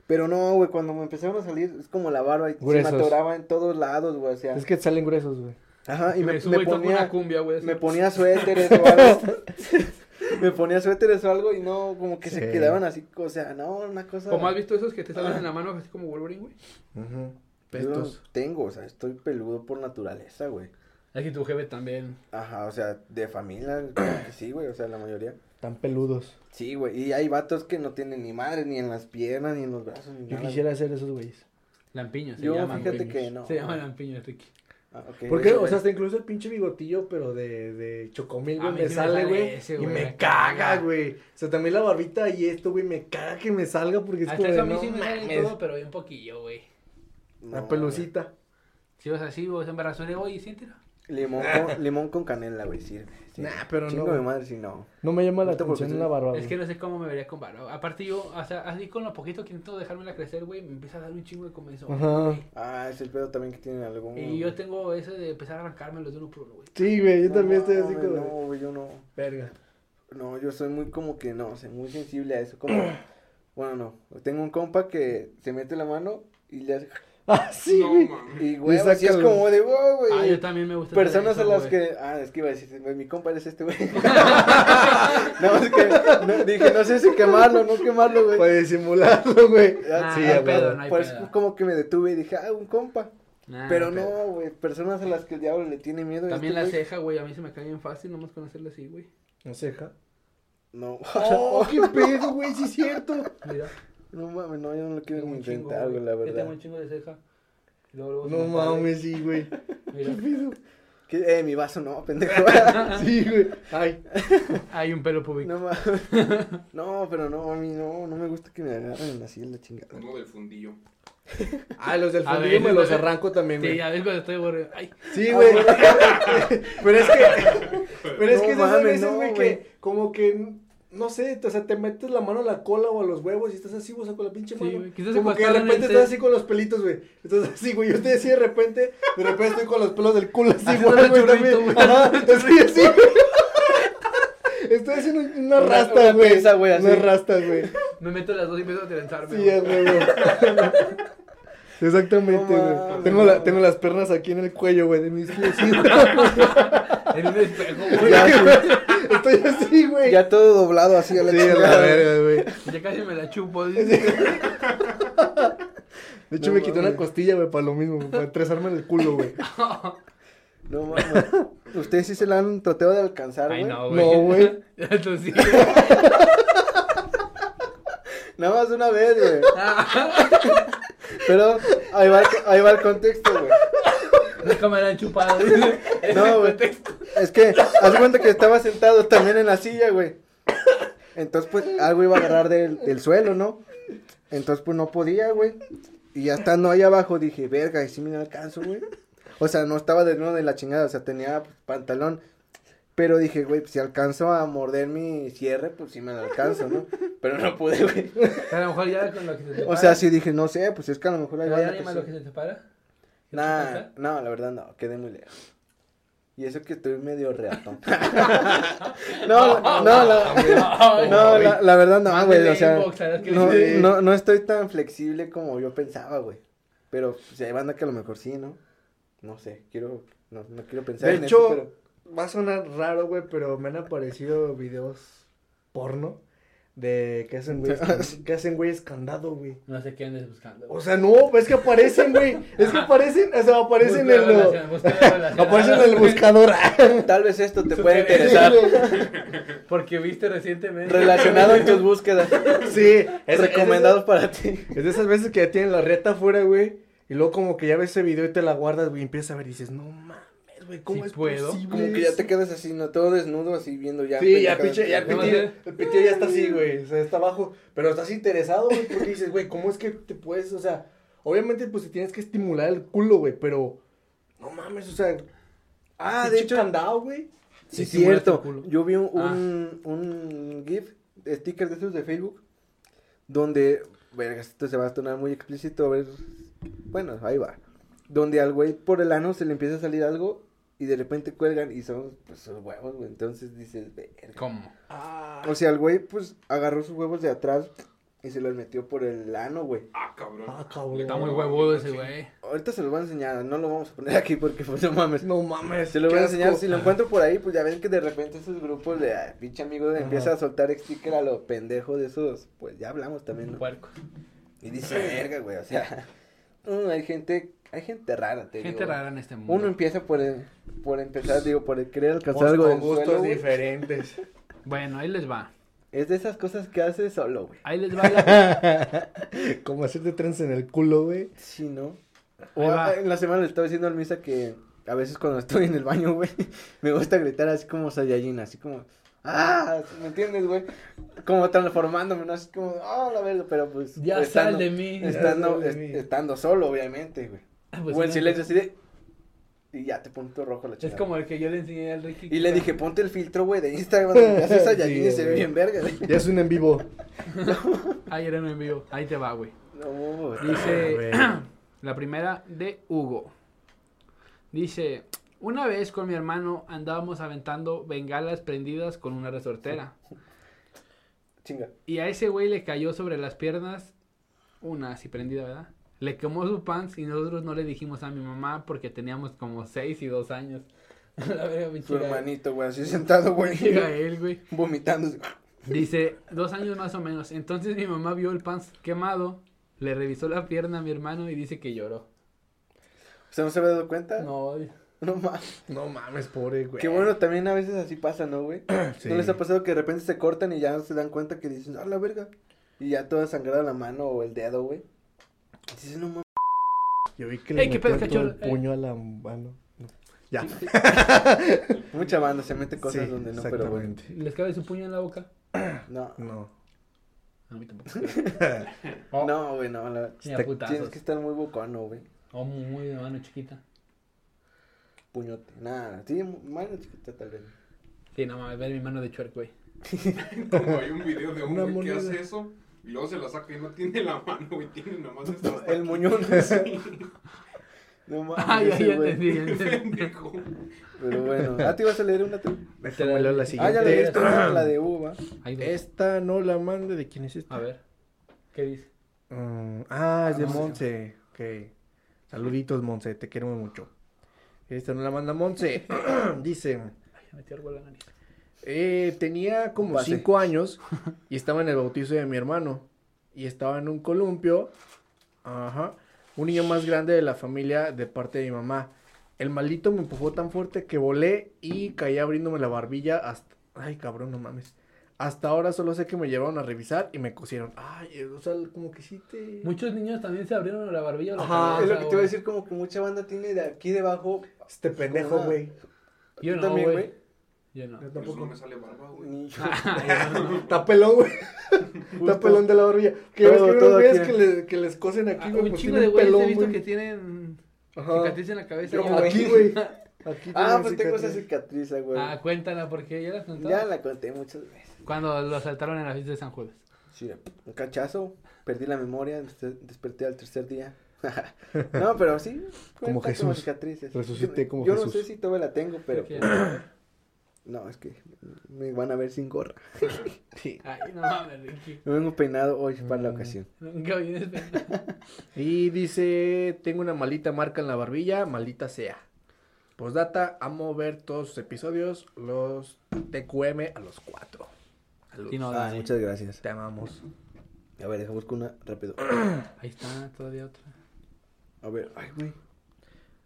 Pero no, güey, cuando me empezaron a salir, es como la barba y se me Gruesos. atoraba en todos lados, güey, o sea. Es que te salen gruesos, güey. Ajá, y Y me, me, me toco una ponía, cumbia, güey. me ponía suéteres o algo. me ponía suéteres o algo y no, como que se quedaban así, o sea, no, una cosa. Como has visto esos que te salen en la mano así como Wolverine, güey. Yo tengo, o sea, estoy peludo por naturaleza, güey. Es que tu jefe también. Ajá, o sea, de familia, creo que sí, güey, o sea, la mayoría. Tan peludos. Sí, güey, y hay vatos que no tienen ni madre, ni en las piernas, ni en los brazos, ni Yo nada. quisiera hacer esos güeyes. Lampiños se Yo, llaman, fíjate güey. que no. Se llaman lampiños, Ricky. Ah, ok, ¿Por güey, qué? sí, O sea, hasta incluso el pinche bigotillo, pero de, de chocomil, güey, me sí me sale, güey. Y me caga, güey. O sea, también la barbita y esto, güey, me caga que me salga porque es Hasta como eso de, a mí no sí me sale todo, pero bien poquillo, güey. La No, pelucita. Si vas así, vos en rasuré hoy, siéntelo. Limón con, limón con canela, güey, sirve. sirve. Nah, pero no, Chingo de güey. madre si no. No me llama la No te atención preocupes, la barba, Es que no sé cómo me vería con barba. Aparte yo, o sea, así con lo poquito que intento dejármela crecer, güey, me empieza a dar un chingo de comezón. Ajá. Ah, es el pedo también que tienen algún... Y yo tengo eso de empezar a arrancármelos de uno por uno, güey. Sí, güey, yo No, también estoy así como... No, güey, yo no. Verga. No, yo soy muy como que no, sé, muy sensible a eso. Como, bueno, no. Tengo un compa que se mete la mano y le hace. Ah, sí, no, güey. mames. Y güey, saca así es como de wow, güey. Ah, yo también me gusta. Personas a las güey. que. Ah, es que iba a decir, mi compa eres este, güey. no, es que. no, dije, no sé si quemarlo, no quemarlo, güey. Para disimularlo, güey. Nah, sí, no hay a pedo, no hay Por eso pedo. como que me detuve y dije, ah, un compa. Nah, Pero no güey, personas a las que el diablo le tiene miedo. También este la güey- ceja, güey, a mí se me cae bien fácil nomás con hacerle así, güey. No ceja. No. Oh, qué pedo, güey, sí es cierto. Mira. No mames, no, yo no lo quiero chingo, intentar, güey, la Yo tengo verdad. un chingo de ceja. Luego, luego No mames, sí, güey. Mira. ¿Qué pedo? ¿Qué? Eh, mi vaso no, pendejo. Sí, güey. Ay. Hay un pelo público. no, ma- no, pero no, a mí no, no me gusta que me agarren así en la chingada. Uno del fundillo. Ah, los del A fundillo ver, me los arranco también, Sí, güey. ya ves cuando estoy aburrido. Ay, Sí, güey. pero es que. Pero es No que es de esas mames, veces, güey. que como que. No sé, o sea, te metes la mano a la cola o a los huevos y estás así, o sea, con la pinche Sí, mano. güey, quizás como que de repente estás así con los pelitos, güey. Estás así, güey. Yo estoy así de repente, de repente estoy con los pelos del culo así, Haciendo güey, güey, churrito, güey. Ajá, estoy así, güey. Estoy haciendo una rasta, una güey. trenza, güey, así. Una rasta, güey. me meto las dos y empiezo a trenzarme. Sí, güey, güey. Exactamente, güey. tengo, la, tengo las pernas aquí en el cuello, güey, de mis pies. Sí, En un espejo, güey. Ya, sí, Estoy así, güey. ya todo doblado así a la Sí, a la verga, güey. casi me la chupo. De hecho, No me quité una costilla, güey, para lo mismo, para tresarme en el culo, güey. No mames. Ustedes sí se la han tratado de alcanzar, güey. Ay, no, güey. No, güey. Sí. Nada más una vez, güey. Pero ahí va, el, ahí va el contexto, güey. Nunca me la han chupado. No, güey. Es que, haz de cuenta que estaba sentado también en la silla, güey. Entonces, pues, algo iba a agarrar del, del suelo, ¿no? Entonces, pues, no podía, güey. Y ya estando ahí abajo, dije, verga, y si me alcanzo, güey. O sea, no estaba desnudo de la chingada, o sea, tenía pues, pantalón. Pero dije, güey, pues, si alcanzo a morder mi cierre, pues, sí me lo alcanzo, ¿no? Pero no pude, güey. A lo mejor ya con lo que se te O sea, sí dije, no sé, pues, es que a lo mejor ahí ¿Hay va alguien más lo que se te para? ¿Qué te Nah, no, la verdad no, quedé muy lejos. Y eso que estoy medio reatón. no, no, la, Ay, no, la, la verdad no, güey, o sea, no, no, no estoy tan flexible como yo pensaba, güey. Pero, pues, hay banda que a lo mejor sí, ¿no? No sé, quiero, no, no quiero pensar De en hecho, eso, pero... va a sonar raro, güey, pero me han aparecido videos porno de que hacen güeyes, que hacen güeyes candado, güey. No sé qué andes buscando. O sea, no, es que aparecen, güey. Es que aparecen, o sea, aparecen Busca en lo, busca relación. aparecen en el buscador. Tal vez esto te puede interesar. Porque viste recientemente. Relacionado en tus búsquedas. Sí, es Recomendados para ti. Es de, es de esas veces que ya tienen la reta afuera, güey. Y luego como que ya ves ese video y te la guardas, güey, y empiezas a ver y dices, no mames, güey, ¿cómo Sí es puedo. posible Como que ya eso?" te quedas así, ¿no? Todo desnudo, así viendo ya. Sí, ya pinche, ya el pitillo, el pitillo ya está así, güey, o sea, está abajo, pero estás interesado, güey, porque dices, güey, ¿cómo es que te puedes, o sea, obviamente, pues, te tienes que estimular el culo, güey, pero, no mames, o sea, Ah, de hecho, candado, güey, Sí, Sí, simulas cierto. Yo vi un, Ah. un, GIF, sticker de esos de Facebook, donde, verga, esto se va a tornar muy explícito, a ver, bueno, ahí va. Donde al güey por el ano se le empieza a salir algo y de repente cuelgan y son, pues, sus huevos, güey. Entonces dices, verga. ¿Cómo? ah, O sea, el güey, pues, agarró sus huevos de atrás y se los metió por el ano, güey. Ah, cabrón. ah, cabrón, Está muy huevudo ese güey. Ahorita se los voy a enseñar, no lo vamos a poner aquí porque, pues, no mames. no mames, Se lo voy a enseñar, asco. si lo encuentro por ahí, pues ya ven que de repente esos grupos de ay, pinche amigo Ajá. empieza a soltar sticker a lo pendejo de esos, pues ya hablamos también, ¿no? Y dice, verga, güey, o sea, mm, hay gente, hay gente rara, te Gente digo. rara en este mundo. Uno empieza por, el- por empezar, digo, por el querer alcanzar algo con del gustos suelo, diferentes. Bueno, ahí les va. Es de esas cosas que hace solo, güey. Ahí les va la... Como hacerte trans en el culo, güey. Sí, ¿no? O, ah, en la semana le estaba diciendo al Misa que a veces cuando estoy en el baño, güey, me gusta gritar así como Saiyajin, así como, ¡ah! ¿Me entiendes, güey? Como transformándome, ¿no? Así como, ¡ah, la verga! Pero pues. Ya estando- sal de mí. Estando, Ya sal de est- mí. estando solo, obviamente, güey. Pues o en silencio, así de. Y ya te pones todo rojo la Es chingada. como el que yo le enseñé al Ricky. Y le dije, ponte el filtro, güey, de Instagram haces y se ve bien verga, güey. Ya es un en vivo. Ahí era en vivo. Ahí te va, güey. No, güey. Dice la primera de Hugo. Dice, una vez con mi hermano andábamos aventando bengalas prendidas con una resortera. Chinga. Y a ese güey le cayó sobre las piernas una así prendida, ¿verdad? Le quemó su pants y nosotros no le dijimos a mi mamá porque teníamos como 6 y 2 años. La Su hermanito, güey, así sentado, güey. Gael, güey. Vomitando. Dice, dos años más o menos. Entonces mi mamá vio el pants quemado, le revisó la pierna a mi hermano y dice que lloró. O sea, ¿no se había dado cuenta? No, No mames. No mames, pobre, güey. Qué bueno, también a veces así pasa, ¿no, güey? Sí. ¿No les ha pasado que de repente se cortan y ya se dan cuenta que dicen, ah, la verga? Y ya toda sangrada la mano o el dedo, güey. Dices, no mames. Yo vi que le Ey, pedo, metieron todo el cachorro. puño a la mano. Ya. Mucha banda se mete cosas Sí, donde no, pero bueno. ¿Les cabe su puño en la boca? No, No. A mí tampoco. no, güey, no. La... Está-. Tienes que estar muy bocano, güey. O muy, muy de mano chiquita. Puñote. Nada, sí, mano chiquita tal vez. Sí, no mames, ver mi mano de chuerco, güey. Como hay un video de un güey que hace eso y luego se la saca y no tiene la mano, güey. Tiene nomás esta El aquí. muñón. Sí, No mames. Ah, ya, ya entendí, ya entendí. Pero bueno. Ah, te ibas a leer una tú. Déjame leer la Ah, siguiente. ya la leíste, ¿no? la de uva. Esta no la mande. ¿De quién es esta? A ver. ¿Qué dice? Mm, ah, es de Ah. Monse. Ok. Saluditos, Monse. Te queremos mucho. Esta no la manda Monse. Dice. Ay, me metí algo en la nariz. Eh, tenía como Pase. cinco años y estaba en el bautizo de mi hermano. Y estaba en un columpio. Ajá. Un niño más grande de la familia de parte de mi mamá. El maldito me empujó tan fuerte que volé y caí abriéndome la barbilla hasta... Ay, cabrón, no mames. Hasta ahora solo sé que me llevaron a revisar y me cosieron. Ay, o sea, como que sí te... Muchos niños también se abrieron la barbilla o la Ajá, es lo que te iba a decir, como que mucha banda tiene de aquí debajo. Este pendejo, güey. Yo ¿Tú no, también, güey. Yo no. Yo tampoco. me sale barba, güey. Ni yo. Está pelón, güey. Está pelón de la barbilla. Que ves que todo aquí. que, le- que les cosen aquí, Ah, güey. un pues chingo de güeyes he visto que tienen cicatriz en la cabeza. Yo en- aquí, güey. Aquí Ah, pues tengo esa cicatriz. güey. Ah, cuéntala porque ya la contó. ya la conté muchas veces. Cuando lo asaltaron en la fiesta de San Judas. Sí, un cachazo, perdí la memoria, des- desperté al tercer día. no, pero sí. Como Jesús. cicatrices. Resucité como Yo Jesús. no sé si todavía la tengo, pero. No, es que me van a ver sin gorra. Sí. Ay, no mames, Ricky. Me vengo peinado hoy para la Mm. ocasión. Nunca vienes peinado. Y dice, tengo una maldita marca en la barbilla, maldita sea. Postdata, amo ver todos sus episodios, los TQM a los cuatro. Saludos. Sí, no, Ah, muchas gracias. Te amamos. A ver, deja buscar una rápido. Ahí está, todavía otra. A ver, ay, güey.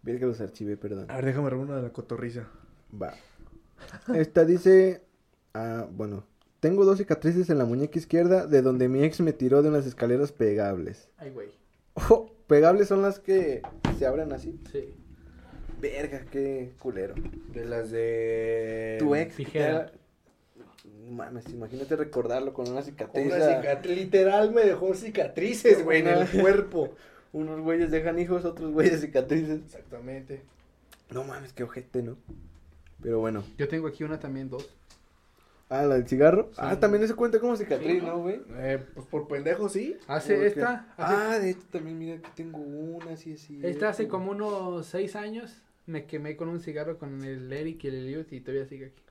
Bien que los archivé, perdón. A ver, déjame ver una de la cotorriza. Va. Esta dice. Ah, bueno. Tengo dos cicatrices en la muñeca izquierda de donde mi ex me tiró de unas escaleras pegables. Ay, güey. Ojo, pegables son las que se abren así. Sí. Verga, qué culero. De las de... Tu ex. Tijera. Mames, imagínate recordarlo con una cicatriz. Una cicatriz, literal me dejó cicatrices, güey, en el cuerpo. Unos güeyes dejan hijos, otros güeyes cicatrices. Exactamente. No mames, qué ojete, ¿no? Pero bueno. Yo tengo aquí una también, dos. Ah, la del cigarro. Sí. Ah, también eso cuenta como cicatriz, Sí, ¿no? ¿no, güey? Eh, pues por pendejo, sí. Hace Porque- esta. Hace, Ah, de hecho también mira que tengo una, sí, sí. esta hace como unos seis años. Me quemé con un cigarro con el Eric y el Eliud y todavía sigue aquí.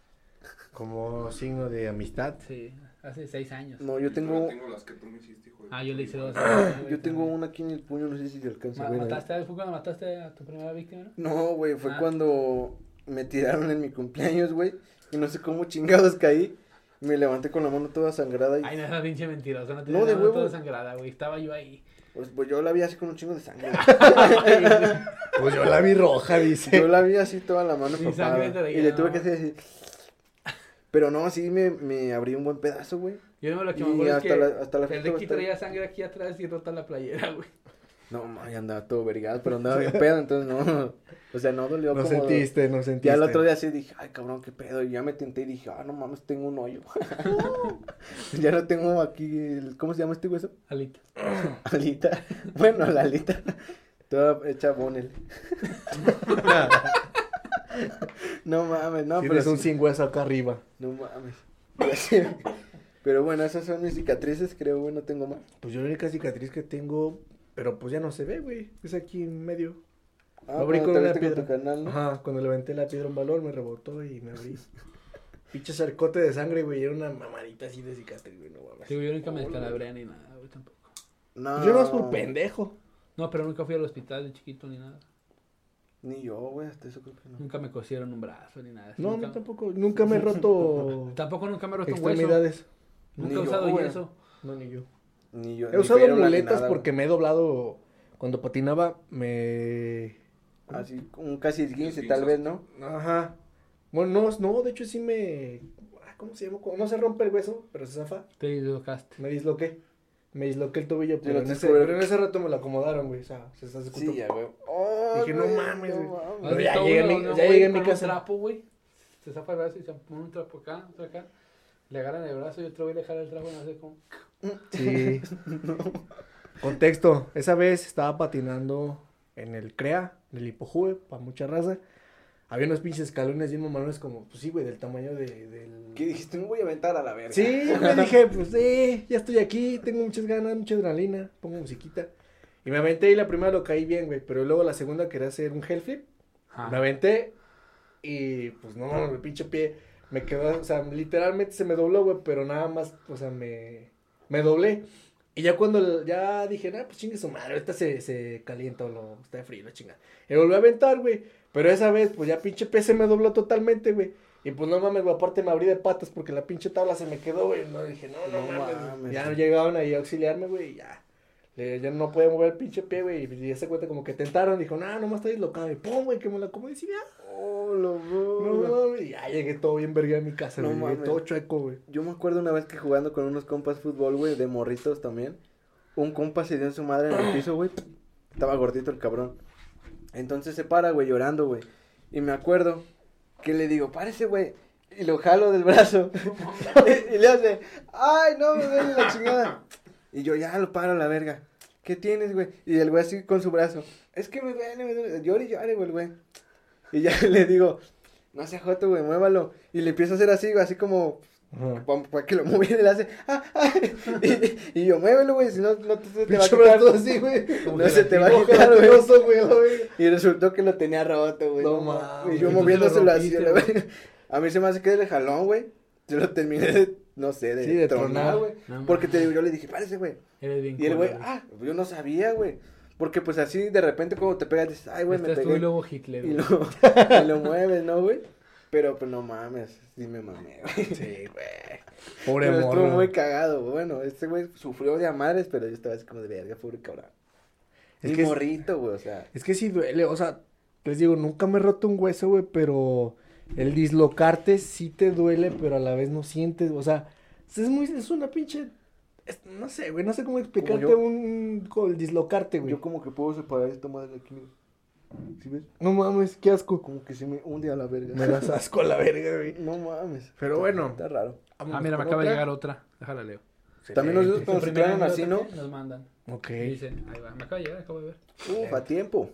Como signo de amistad. Sí, hace seis años. No, yo tengo... tengo las que tú me hiciste, hijo de Ah, yo le hice dos. Yo tengo una aquí en el puño, no sé si se alcanza Ma- a ver. ¿Mataste, ¿Fue cuando mataste a tu primera víctima? no? No, güey, fue Ah. cuando me tiraron en mi cumpleaños, güey. Y no sé cómo chingados caí. Me levanté con la mano toda sangrada y Ay, no, esa pinche mentirosa. No, te No, de huevo. toda sangrada, güey. Estaba yo ahí. pues, pues yo la vi así con un chingo de sangre. Pues yo la vi roja, dice. yo la vi así toda la mano Y le tuve ¿no? que hacer así. Pero no, sí me, me abrí un buen pedazo, güey. Yo no lo que Y me acuerdo es hasta que la- hasta la el Ricky bastante- traía sangre aquí atrás y rota la playera, güey. No, ma, ya andaba todo vergado, pero andaba bien pedo, entonces no. O sea, no dolió No como... sentiste, no sentiste. Ya el otro día sí dije, ay cabrón, qué pedo. Y ya me tenté y dije, ah, no mames, tengo un hoyo. ya no tengo aquí, el- ¿cómo se llama este hueso? Alita. Alita. Bueno, la alita. Toda hecha bonel. no mames, no, pero. Tienes un sin hueso acá arriba. No mames. pero bueno, esas son mis cicatrices, creo, güey, no tengo más. Pues yo la única cicatriz que tengo, pero pues ya no se ve, güey. Es aquí en medio. Ah, Me abrí con una con piedra. tu canal, ¿no? Ajá, cuando levanté la piedra un balón me rebotó y me abrí. Pinche cercote de sangre, güey. Era una mamadita así de cicatriz, güey. No mames. Sí, güey, yo nunca me descalabré ni nada, güey, tampoco. No. Yo no es por pendejo. No, pero nunca fui al hospital de chiquito ni nada. Ni yo, güey, hasta eso creo que no. Nunca me cosieron un brazo ni nada. No, nunca... no, tampoco. Nunca me he roto Tampoco nunca me he roto un hueso. Nunca Ni he yo, usado güey. yeso. No, ni yo. Ni yo. He ni usado muletas nada, porque me he doblado. Cuando patinaba, me. Así, un casi 15 15, tal vez, ¿no? Ajá. Bueno, no, no, de hecho sí me. ah, ¿Cómo se llama? No se rompe el hueso, pero se zafa. Te dislocaste. Me disloqué. me disloqué el tobillo, pero, en ese, que ver. pero en ese rato me lo acomodaron, güey, o sea, se está Sí, ya, güey. Dije, no mames, güey. ¿Has Pero ya llegué uno, mi- no, ya güey, llegué a mi un casa. trapo, güey. Se zapa el brazo y se pone un trapo acá, otro acá. Le agarran el brazo y otro güey le jala el trapo y no sé cómo. Sí. Contexto, esa vez estaba patinando en el CREA, en el Hipojube, para mucha raza. Había unos pinches escalones bien mamalones como, pues sí, güey, del tamaño de, del... ¿Qué dijiste? Me voy a aventar a la verga. Sí, me dije, pues eh, ya estoy aquí, tengo muchas ganas, mucha adrenalina, pongo musiquita. Y me aventé y la primera lo caí bien, güey, pero luego la segunda quería hacer un hell flip. Ajá. Me aventé y pues no, el pinche pie me quedó, o sea, literalmente se me dobló, güey, pero nada más, o sea, me, me doblé. Y ya cuando ya dije, nah, pues chingue su madre, ahorita se, se calienta o lo, está de frío, la chingada. Y volví a aventar, güey, pero esa vez, pues ya pinche se me dobló totalmente, güey. Y pues no mames, güey, aparte me abrí de patas porque la pinche tabla se me quedó, güey. No dije, no, no, No mames. mames. Ya llegaron ahí a auxiliarme, güey, y ya. Le- ya no podía mover el pinche pie, güey. Y ya se cuenta como que tentaron. Dijo, no, nomás está dislocado. Y pum, güey, que me la como y ya. Oh, lo No mames. Y ya llegué todo bien verga a mi casa, No güey. Todo chueco, güey. Yo me acuerdo una vez que jugando con unos compas fútbol, güey, de morritos también. Un compa se dio en su madre en el piso, güey. Estaba gordito el cabrón. Entonces se para, güey, llorando, güey. Y me acuerdo que le digo, párese, güey. Y lo jalo del brazo. y, y le hace, ay, no, me duele la chingada. Y yo ya lo paro a la verga. ¿Qué tienes, güey? Y el güey así con su brazo. Es que me duele, me duele. Llore y llore, güey, el güey. Y ya le digo, no se joto, güey, muévalo. Y le empiezo a hacer así, güey, así como para que lo moviera y le hace, ah, ah, y, y yo, muévelo, güey, si no, no te, te va a quitar. brazo así, güey. No se te va a quitar, güey. güey. Y resultó que lo tenía roto, güey. No mames. mames. Y yo moviéndoselo lo así, rompiste, a mí se me hace que de jalón, güey. Yo lo terminé de, no sé, de, Sí, de tronar, güey. No Porque te yo le dije, párese, güey. Eres bien Y el güey, ah, yo no sabía, güey. Porque pues así de repente cuando te pegas dices, ay, güey, me Estás tú pegué. y luego Hitler. Y güey. lo, y lo mueves, ¿no, güey? Pero pues no mames, sí me mamé, güey. Sí, güey. Pobre Pero estuvo morro. muy cagado, güey. Bueno, este güey sufrió de amares, pero yo estaba así como de verga, pobre cabrón. Es Es que es- morrito, güey, o sea. Es que sí duele, o sea, les digo, nunca me he roto un hueso, güey, pero el dislocarte sí te duele, pero a la vez no sientes, o sea, es muy, es una pinche, es- no sé, güey, no sé cómo explicarte yo. un, con el dislocarte, güey. Yo como que puedo separar esta madre de aquí. ¿Sí ves? No mames, qué asco. Como que se me hunde a la verga. Me das asco a la verga, güey. No mames. Pero bueno. Está raro. Ah, mira, me acaba de llegar otra. Déjala, leo. También los se Primera traen así, ¿no? Nos mandan. Ok. Dice, ahí va, me acaba de llegar, acabo de ver. Uf, a tiempo.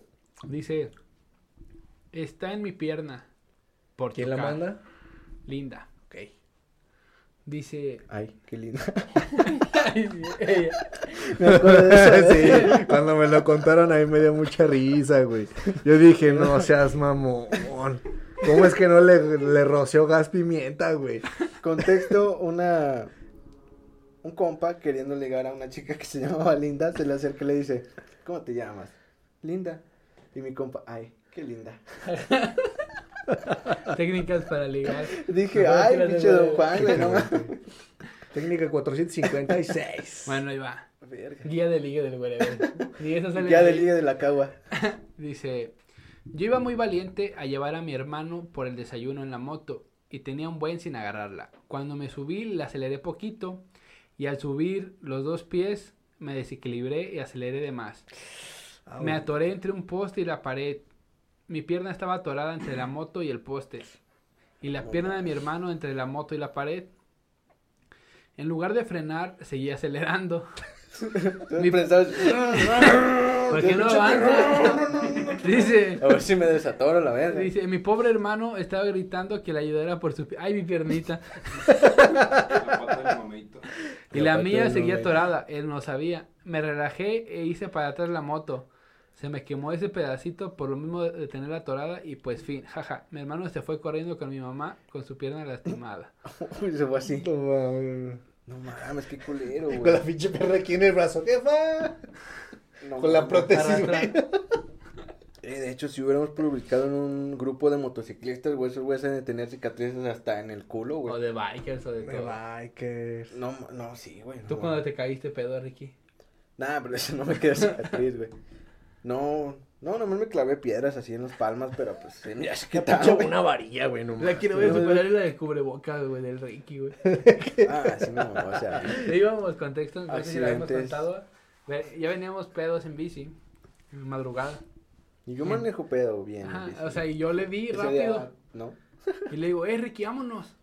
Dice, está en mi pierna. Por ¿Quién la manda? Linda. Ok. Dice, Ay, qué lindo. ella, me acuerdo de eso. sí, cuando me lo contaron a mí me dio mucha risa, güey. Yo dije, no seas mamón. ¿Cómo es que no le, le roció gas pimienta, güey? Contexto, una... Un compa queriendo ligar a una chica que se llamaba Linda, se le acerca y le dice, ¿cómo te llamas? Linda. Y mi compa, ay, qué linda. técnicas para ligar. Dije, ay, pinche Don Juan, güey, no. Técnica 456. Bueno, ahí va. Verga. Guía de ligue del wherever. Ahí. de liga de la cagua. Dice, yo iba muy valiente a llevar a mi hermano por el desayuno en la moto y tenía un buen sin agarrarla. Cuando me subí la aceleré poquito y al subir los dos pies me desequilibré y aceleré de más. Me atoré entre un poste y la pared. Mi pierna estaba atorada entre la moto y el poste. Y la pierna de mi hermano entre la moto y la pared. En lugar de frenar, seguía acelerando. Mi- Pensabas, ¿Por qué no avanza? Dice, A ver si me desatoro la verga. dice, mi pobre hermano estaba gritando que la ayudara por su... Ay, mi piernita. Y La la mía seguía atorada. Él no sabía. Me relajé e hice para atrás la moto. Se me quemó ese pedacito por lo mismo de de tenerla atorada y pues fin, jaja. Mi hermano se fue corriendo con mi mamá con su pierna lastimada. Uy, se fue así. No mames. No mames, qué culero, Con la güey. pinche perra aquí en el brazo. ¿Qué fa? No Con la prótesis, güey. Eh, de hecho, si hubiéramos publicado en un grupo de motociclistas, güey, esos güeyes han de tener cicatrices hasta en el culo, O güey. de bikers o de todo. Ay, que... No, no, sí, güey. ¿Tú no, cuando te caíste pedo, Ricky? Nah, pero eso no me queda cicatriz, güey. No, no, nomás me clavé piedras así en las palmas, pero pues sí, ya se quitaron, pinche güey. una varilla, güey, no La que no voy a superar es la del cubrebocas, güey, del Ricky, güey. Ah, sí, no, o sea. Le íbamos contexto, no sé si la hemos Accidentes. contado. Ya veníamos pedos en bici, en madrugada. Y yo manejo pedo bien. Ajá, bici. o sea, y yo le vi Ese rápido. día, ¿No? Y le digo, eh, Ricky, vámonos.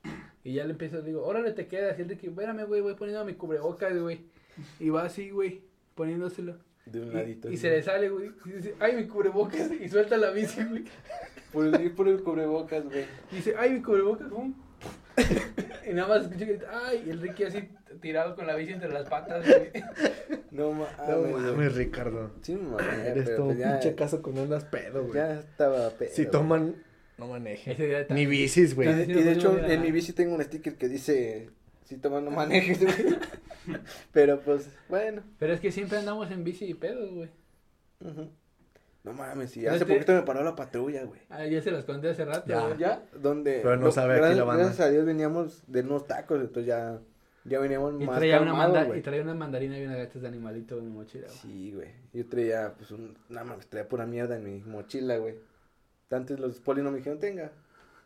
Y ya le empiezo, digo, órale, te quedas. Y el Ricky, espérame, güey, voy poniendo mi cubrebocas, güey. Y va así, güey, poniéndoselo. De un Y, ladito. y se le sale, güey. Y dice, ay, mi cubrebocas. Y suelta la bici, güey. Por el, ir por el cubrebocas, güey. Y dice, ay, mi cubrebocas, pum. y nada más escuché que, ay, y el Ricky así tirado con la bici entre las patas, güey. No mames. No güey. mames, Ricardo. Sí, me mamé, Eres todo pues pinche caso con unas pedo, güey. ya estaba pedo. Si toman, no día Ni bicis, Y güey. y no de hecho, en mi bici tengo un sticker que dice, si tomas no manejes, güey. Pero pues, bueno. Pero es que siempre andamos en bici y pedos, güey. No mames, sí. Hace este- poquito me paró la patrulla, güey. Ah, ya se las conté hace rato, Ya. güey. ¿Ya? ¿Dónde? Pero no sabe aquí gracias, la banda. Gracias a Dios veníamos de unos tacos, entonces ya, ya veníamos Y más traía, una calmados, manda- güey. y traía una mandarina y unas galletas de animalito en mi mochila, güey. Sí, güey. Yo traía, pues, un, nada más, traía pura mierda en mi mochila, güey. Antes los polis no me dijeron, tenga,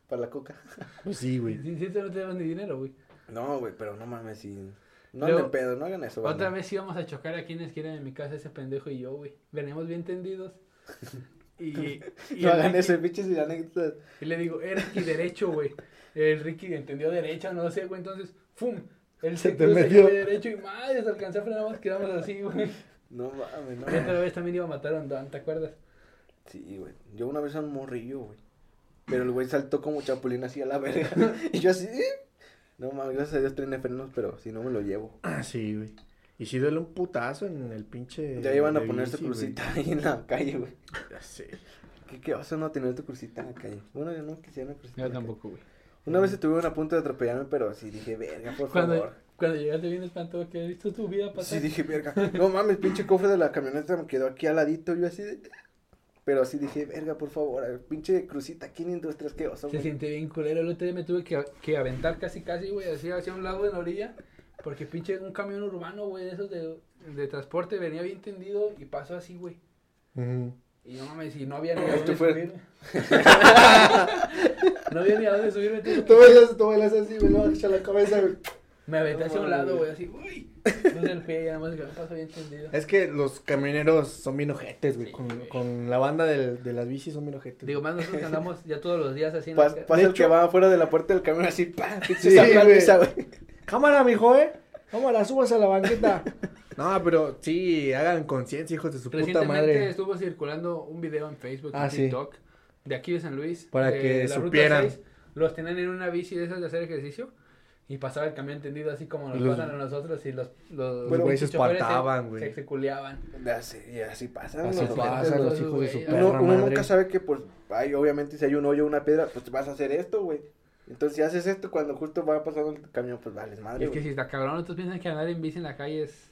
para la coca. Pues sí, güey. Sí, sí, no te daban ni dinero, güey. No, güey, pero no mames, sí. No Luego, anden pedo, no hagan eso, Otra banda. vez íbamos a chocar a quienes quieren en mi casa, ese pendejo y yo, güey. Veníamos bien tendidos. Y, y, No hagan eso, pinches y anécdotas. y le digo, eh, Ricky, derecho, güey. El Ricky entendió derecha, no sé, güey. Entonces, ¡fum! Él Se se, te metió. derecho y madre, se alcanzó a frenar quedamos así, güey. No mames, no Y otra vez también iba a matar a un Don, ¿te acuerdas? Sí, güey. Yo una vez a un morrillo, güey. Pero el güey saltó como chapulín así a la verga. y yo así, ¿eh? No mames, gracias a Dios traen frenos, pero si no me lo llevo. Ah, sí, güey. Y si duele un putazo en el pinche. Ya iban a de poner su bici, güey. crucita ahí en la calle, güey. Ya sé. ¿Qué, qué oso no tener tu crucita en la calle? Bueno, yo no quisiera una crucita. en Yo la calle. tampoco, güey. Una vez estuvieron a punto de atropellarme, pero sí dije, verga, por Cuando, favor. cuando llegaste bien espantado, que visto tu vida pasar. Sí dije, verga. No mames, pinche cofre de la camioneta me quedó aquí al ladito. Yo así de. Pero así dije, verga, por favor, ver, pinche crucita aquí en Industrias, qué oso, Se güey. siente bien culero. El otro día me tuve que, que aventar casi, casi, güey, así hacia un lado de la orilla. Porque pinche un camión urbano, güey, de esos de, de transporte venía bien tendido y pasó así, güey. Y no mames, y no había ni a dónde fue- subirme. no había ni a dónde subirme. Tú bailas, tú bailas así, güey, no, echa la cabeza, güey. Me aventé hacia un lado, güey. así, uy. El pie y nada más que me pasó bien tendido. Es que los camioneros son bien ojetes, güey. Sí, con, güey. con la banda del- de las bicis son bien ojetes. Digo, más nosotros que andamos ya todos los días así en Pas- la pasa De el que hecho- va afuera de la puerta del camión así, pa, pinche Sí, zapla güey. Cámara, mijo, eh. Cámara, subas a la banqueta. no, pero sí, hagan conciencia, hijos de su puta Recientemente madre. estuvo circulando un video en Facebook Ah, y sí. TikTok de aquí de San Luis. Para de que la Ruta supieran. 6. Los tenían en una bici de esas de hacer ejercicio. Y pasaba el camión tendido así como nos los- pasan a nosotros. Y los, los, Los güeyes se espantaban, güey. Se, se culiaban. Así, y así pasa. Así los pasa, ojetes, los güey. hijos de su perra Uno, uno madre. nunca sabe que, pues, ay, obviamente si hay un hoyo o una piedra, pues vas a hacer esto, güey. Entonces, si haces esto cuando justo va pasando el camión, pues vales madre, Y es que güey. si está cabrón, otros piensan que andar en bici en la calle es,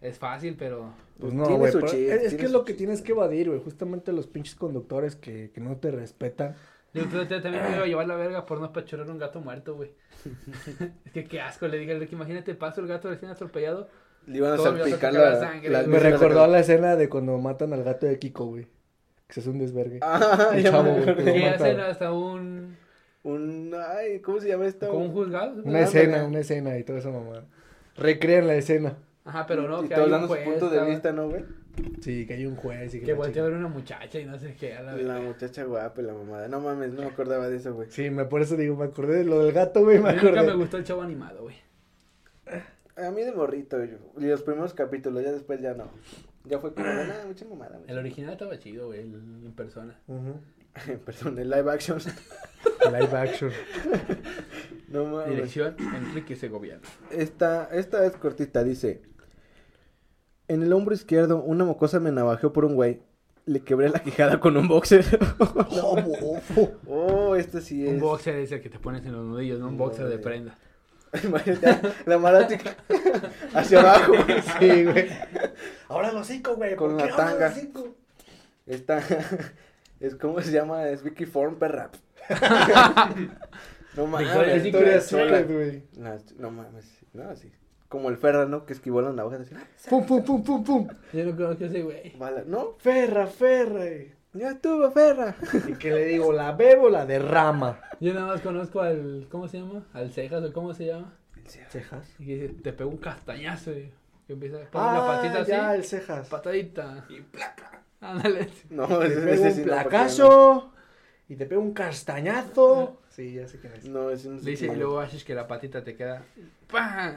es fácil, pero... Pues no, Tiene güey. su pero chiste, Es, es que es lo que chiste. tienes que evadir, güey. Justamente los pinches conductores que, que no te respetan. Yo creo que también me iba a llevar la verga por no apachurrar un gato muerto, güey. es que qué asco, le dije al Ricky, imagínate, paso el gato recién atropellado. Le iban a Todo salpicar la, la sangre. Me recordó la escena de cuando matan al gato de Kiko, güey. Que se hace un desvergue. Ah, El ya chavo, me güey, Que hacen hasta un... Un, ay, ¿cómo se llama esto? como un juzgado. Una escena, una escena y toda esa mamada. Recrean la escena. Ajá, pero no, y que todos hay un dando su punto de vista, ¿no, güey? Sí, que hay un juez y que, Que volteó a ver una muchacha y no sé qué, a la muchacha guapa y la mamada. No mames, no me acordaba de eso, güey. Sí, me, por eso digo, me acordé de lo del gato, güey, me A mí nunca acordé. me gustó el chavo animado, güey. A mí de morrito, yo. Y los primeros capítulos, ya después ya no. Ya fue como, nada, mucha mamada, El güey. original estaba chido, güey, el- en persona. Ujú. Perdón, el live action. Live action. no mames. Dirección, Enrique Segoviano. Esta, esta es cortita, dice. En el hombro izquierdo, una mocosa me navajeó por un güey. Le quebré la quijada con un boxer. Oh, bofo. oh, este sí es. Un boxer es el que te pones en los nudillos, no un boxer de prenda. Imagínate, la marática hacia abajo, güey. Sí, güey. Ahora los cinco, güey. Con ¿por qué la ahora tanga. los cinco? Esta es como se llama, es Vicky Form, perra. no mames, güey. No, no mames, no, sí. Como el Ferra, ¿no? Que esquivó las navajas. Así, "Ah, Pum, pum, pum, pum, pum. Yo no conozco ese güey. bala". No, Ferra, ferra. y- ya estuvo Ferra. Y que le digo, la bebo, la derrama. Yo nada más conozco al, ¿cómo se llama? Al Cejas o cómo se llama. Cejas. Y que dice, te pegó un castañazo y que empieza a poner la patita así. ya, el cejas. Patadita. Y placa. Ándale. No, ese, ese un sí no, placazo. Y te pego un castañazo. Sí, ya sé quién es. No, ese no sé Le dice, y es. luego haces que la patita te queda. ¡Pah!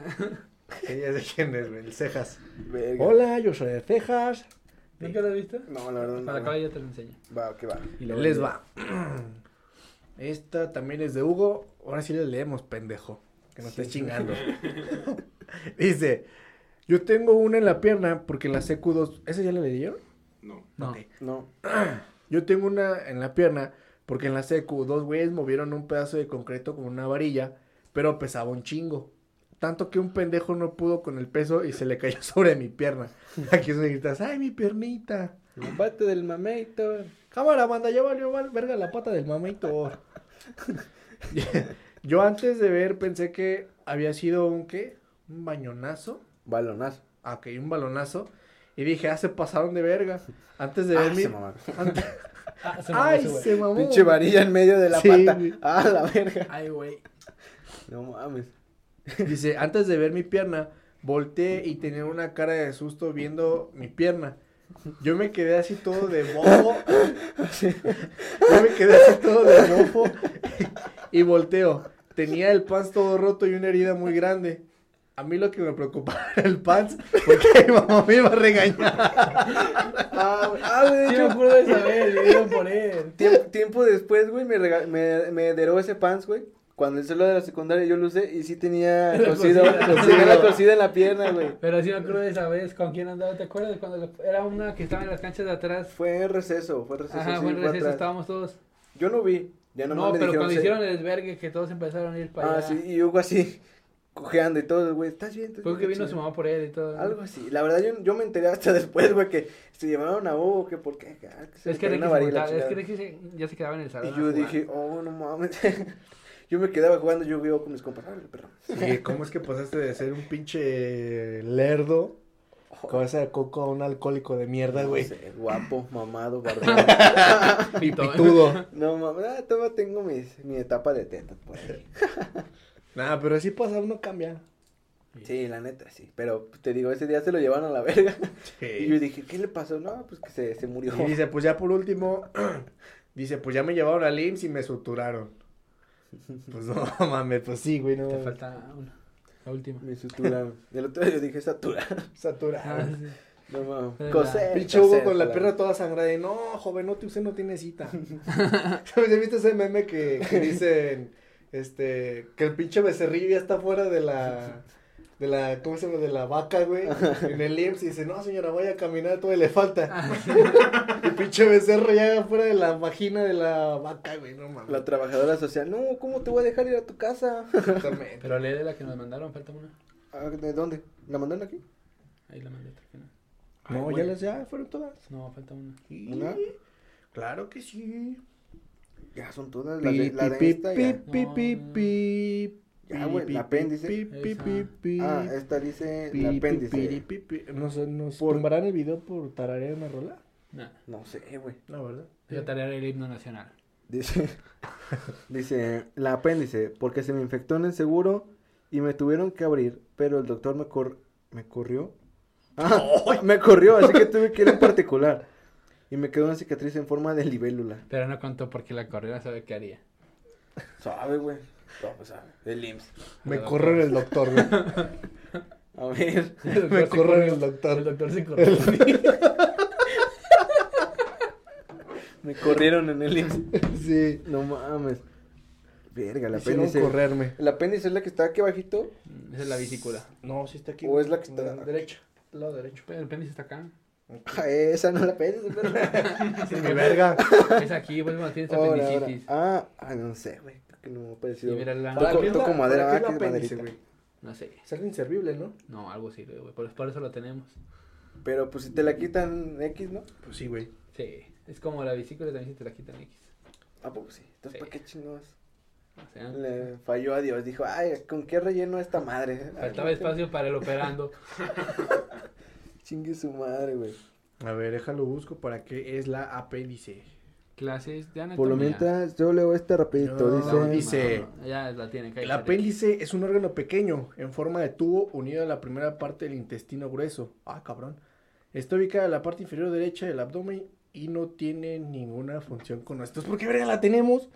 Sí, ya sé quién es, güey. El cejas. Verga. Hola, yo soy el cejas. ¿Nunca lo has visto? No, la verdad no. Para acá ya te lo enseño. Va, que va. Y les va. Esta también es de Hugo. Ahora sí le leemos, pendejo. Que no estés chingando. Dice, yo tengo una en la pierna porque en la CQ2... ¿Ese ya la leyeron? No. No. No. Yo tengo una en la pierna porque en la secu dos güeyes movieron un pedazo de concreto con una varilla, pero pesaba un chingo. Tanto que un pendejo no pudo con el peso y se le cayó sobre mi pierna. Aquí se gritas, ¡ay, mi piernita! El bate del mameito. Cámara, banda, ya valió val- verga la pata del mamito. Yo antes de ver pensé que había sido un qué? Un bañonazo. Balonazo. Ah, ok, un balonazo. Y dije, ah, se pasaron de verga. Antes de ver Ah, mi... se mamaron. antes- Ah, se mamó ¡Ay, se mamó! Pinche varilla en medio de la Sí, pata. güey. Ah, la verga. Ay, güey. No mames. Dice, antes de ver mi pierna, volteé y tenía una cara de susto viendo mi pierna. Yo me quedé así todo de bobo. Yo me quedé así todo de bobo. Y volteo. Tenía el pants todo roto y una herida muy grande. A mí lo que me preocupaba era el pants, porque mi mamá me iba a regañar. Ah, güey. Ah, de Sí me hecho, acuerdo de esa vez, le dieron por él. tiempo, tiempo después, güey, me, rega- me, me deró ese pants, güey. Cuando el celo de la secundaria yo lo usé y sí tenía La cosido, cosida. tenía la cosida en la pierna, güey. Pero sí me acuerdo de esa vez, ¿con quién andaba? ¿Te acuerdas? Cuando le- era una que estaba en las canchas de atrás. Fue en receso, fue receso. Ajá, sí, fue en receso, atrás. estábamos todos. Yo no vi, ya No, me pero dijeron, cuando sí. hicieron el desvergue que todos empezaron a ir para Ah, allá. sí, y Hugo así, cojeando y todo, güey, ¿estás bien? ¿Estás Fue que vino Sí. su mamá por él y todo. Algo así. La verdad, yo, yo me enteré hasta después, güey, que se llevaron a Hugo, que por qué. Ah, se Es que Ricky, se es que Ricky ya se quedaba en el salón. Y yo dije, oh, no mames. Yo me quedaba jugando, yo vivo con mis compas. Perro. Sí, ¿cómo es que pasaste de ser un pinche lerdo cabeza de coco a un alcohólico de mierda, güey? No sé, guapo, mamado, barbado. Y pitudo. no mames, ah, todavía tengo mis, mi etapa de teta por ahí. Nah, pero así pasa, uno cambia. Sí, la neta, sí. Pero te digo, ese día se lo llevaron a la verga. Y yo dije, ¿qué le pasó? No, pues que se, se murió. Y dice, pues ya por último, dice, pues ya me llevaron al IMSS y me suturaron. Pues no mames, pues sí, güey, no. Te falta una. La última. Me suturaron. El otro día yo dije, satura. Ah, Saturaron. sí. No mames. Coser, Pinche Hugo con la pierna toda sangrada y no, joven, no, usted no tiene cita. ¿Sabes? ¿Ya viste ese meme que, que dicen, este, que el pinche becerrillo ya está fuera de la, de la, ¿cómo se llama? De la vaca, güey, en el IMSS y dice, no, señora, vaya a caminar, todavía le falta. el pinche becerro ya fuera de la vagina de la vaca, güey, no mames. La trabajadora social, no, ¿cómo te voy a dejar ir a tu casa? Exactamente. Pero lee de la que nos mandaron, falta una. Ah, ¿De dónde? ¿La mandaron aquí? Ahí la mandé. no. No, Ay, ya güey. las, ya fueron todas. No, falta una. ¿Una? Claro que sí. Ya son todas. La de, la de Pi, esta pi, ya. pi, pi, pi, Ya, güey, el apéndice. pi, pi, Esa. pi, pi. Ah, esta dice el pi, apéndice. pi, pi, pi. No sé, ¿nos Por- tumbarán el video por tararear una rola? No. No sé, güey. No, ¿verdad? Voy a tarea el himno nacional. Dice, dice, la apéndice, porque se me infectó en el seguro y me tuvieron que abrir, pero el doctor me cor... ¿Me corrió? Ah, me corrió, así que tuve que ir en particular. Y me quedó una cicatriz en forma de libélula. Pero no contó porque la corrió, sabe qué haría. Sabe, güey. No, pues. El IMSS. Me corro en el doctor, güey. A ver. Me se corro en corrió. el doctor. El doctor se corrió. Me corrieron en el IMSS. Sí. No mames. Verga, el Hicieron apéndice. correrme. ¿El apéndice es la que está aquí abajito? Esa es la vesícula. No, sí está aquí. ¿O es la que está- Derecha. Al lado derecho. El apéndice está acá. Ah, esa no es la apéndice, pero... Sí, mi verga. Es aquí, pues cuando tienes apendicitis. Ah, ay, no sé, güey. Que no ha parecido. Y mira la- Toco- ¿Para toco la- madera, para ah, qué la apéndice, güey? No sé. Es algo inservible, ¿no? No, algo sirve, güey. Por, por eso lo tenemos. Pero pues si te la quitan X, ¿no? Pues sí, güey. Sí. Es como la vesícula también si te la quitan X. ¿A poco sí? Entonces, Sí. ¿para qué chingados? O sea, Le falló a Dios. Dijo, ay, ¿con qué relleno esta madre? faltaba espacio para el operando. Chingue su madre, güey. A ver, déjalo busco para qué es la apéndice. Clases de anatomía. Por lo mientras, yo leo este rapidito. No, dice, dice- No, no, ya la tienen. El apéndice es un órgano pequeño, en forma de tubo, unido a la primera parte del intestino grueso. Ah, cabrón. Está ubicada en la parte inferior derecha del abdomen y no tiene ninguna función con nosotros. ¿Por qué verga la tenemos?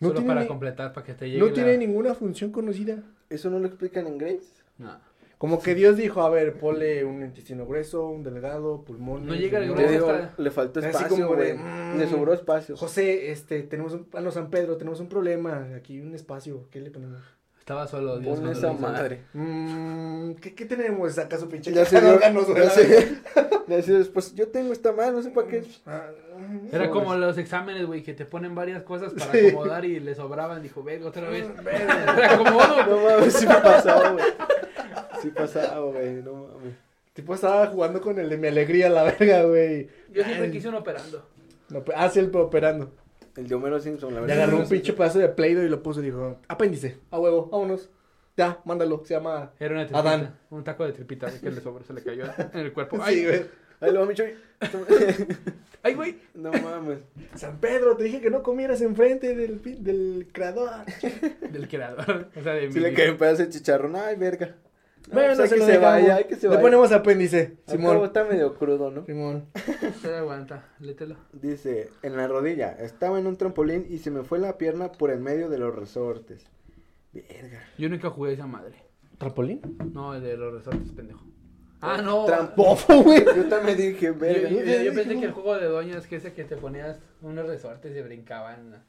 No Solo tiene, para ni- completar, para que te llegue no la- tiene ninguna función conocida. ¿Eso no lo explican en Grace? No. Como que Dios dijo, a ver, ponle un intestino grueso, un delgado, pulmón. No llega el grueso le faltó Así espacio, como de, güey. mm. Le sobró espacio. José, este, tenemos un, ah, no, San Pedro, tenemos un problema, aquí un espacio, ¿qué le ponemos? Estaba solo Dios. Pon esa madre. Mm, ¿qué, ¿Qué tenemos? ¿Acaso pinche Ya se dio, órganos, ya güey? se- ya se- después, yo tengo esta madre, no sé para qué. Mm, Era como los exámenes, güey, que te ponen varias cosas para Sí. acomodar y le sobraban. Dijo, venga, otra vez. Reacomodo. No mames, sí me pasaba, güey. Sí pasaba, güey, no mames. Tipo estaba jugando con el de mi alegría, la verga, güey. Yo siempre Ay, quise un operando. No, pe- ah, sí, el operando. El de Homero Simpson, la Le verdad. agarró un pinche pedazo de Play-Doh y lo puso y dijo, apéndice, a huevo, vámonos. Ya, mándalo, se llama... Era una tripita. Adán. Un taco de tripita que le sobró, se le cayó en el cuerpo. Sí, ¡Ay, güey. Ahí lo va, mi Chuy. ay, güey! No mames. San Pedro, te dije que no comieras enfrente del, del creador. Del creador. O sea, de Si mi- le cae un pedazo de chicharrón, ay, verga. No, Bueno, pues hay se que lo se dejamos. vaya, hay que se Le vaya. ponemos apéndice, Simón. está medio crudo, ¿no? Simón. Se aguanta, lételo. Dice, en la rodilla, estaba en un trampolín y se me fue la pierna por el medio de los resortes. Verga. Yo nunca jugué esa madre. ¿Trampolín? No, el de los resortes, pendejo. Ah, no. Bofo, güey. Yo también dije, verga. yo- yo- yo pensé que el juego de doñas que ese que te ponías unos resortes y brincaban.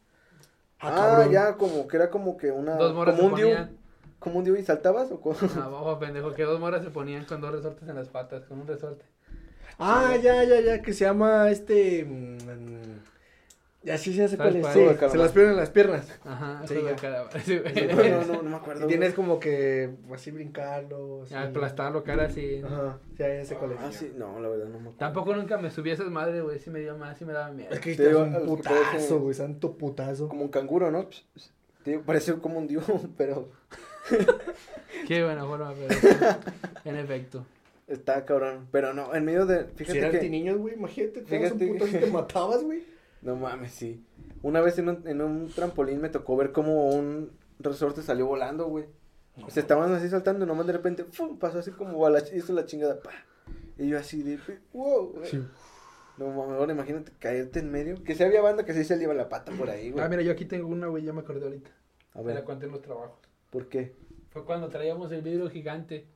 Ah, cabrón. ya, como que era como que una... Dos morras como un ponían. Como un y saltabas o cómo? Ah, bobo, pendejo, que dos moras se ponían con dos resortes en las patas, con un resorte. Ah, ya, ya, ya, que se llama este... mm, Ya sí se hace ¿Sabes cuál es. Sí, se las ponen en las piernas. Ajá, Sí, ya. Sí, güey. No, no, no me acuerdo. Y tienes como que así brincarlo. así. Ya, aplastarlo, cara así. Ajá, ya, ya sé cuál es. Ah, sí, no, la verdad no me acuerdo. Tampoco nunca me subí a esas madres, güey. Sí me dio más, sí me daba miedo. Es que Te te digo, un putazo, güey, santo putazo. Como un canguro, ¿no? Parece como un diu, pero Qué buena forma, pero. en efecto. está cabrón. Pero no, en medio de... Si Fíjate eran que... niños, güey, imagínate, te un Fíjate putazo y que- te matabas, güey. No mames, sí. Una vez en un, en un trampolín me tocó ver como un resorte salió volando, güey. Se estaban así saltando y nomás de repente, ¡fum! Pasó así como a la, hizo la chingada, pa. Y yo así de, wow, güey. Sí. No mames, ahora imagínate caerte en medio. Que si había banda que sí se le iba la pata por ahí, güey. Ah, mira, yo aquí tengo una, güey, ya me acordé ahorita. a Me la ver, conté en los trabajos. ¿Por qué? Fue cuando traíamos el vidrio gigante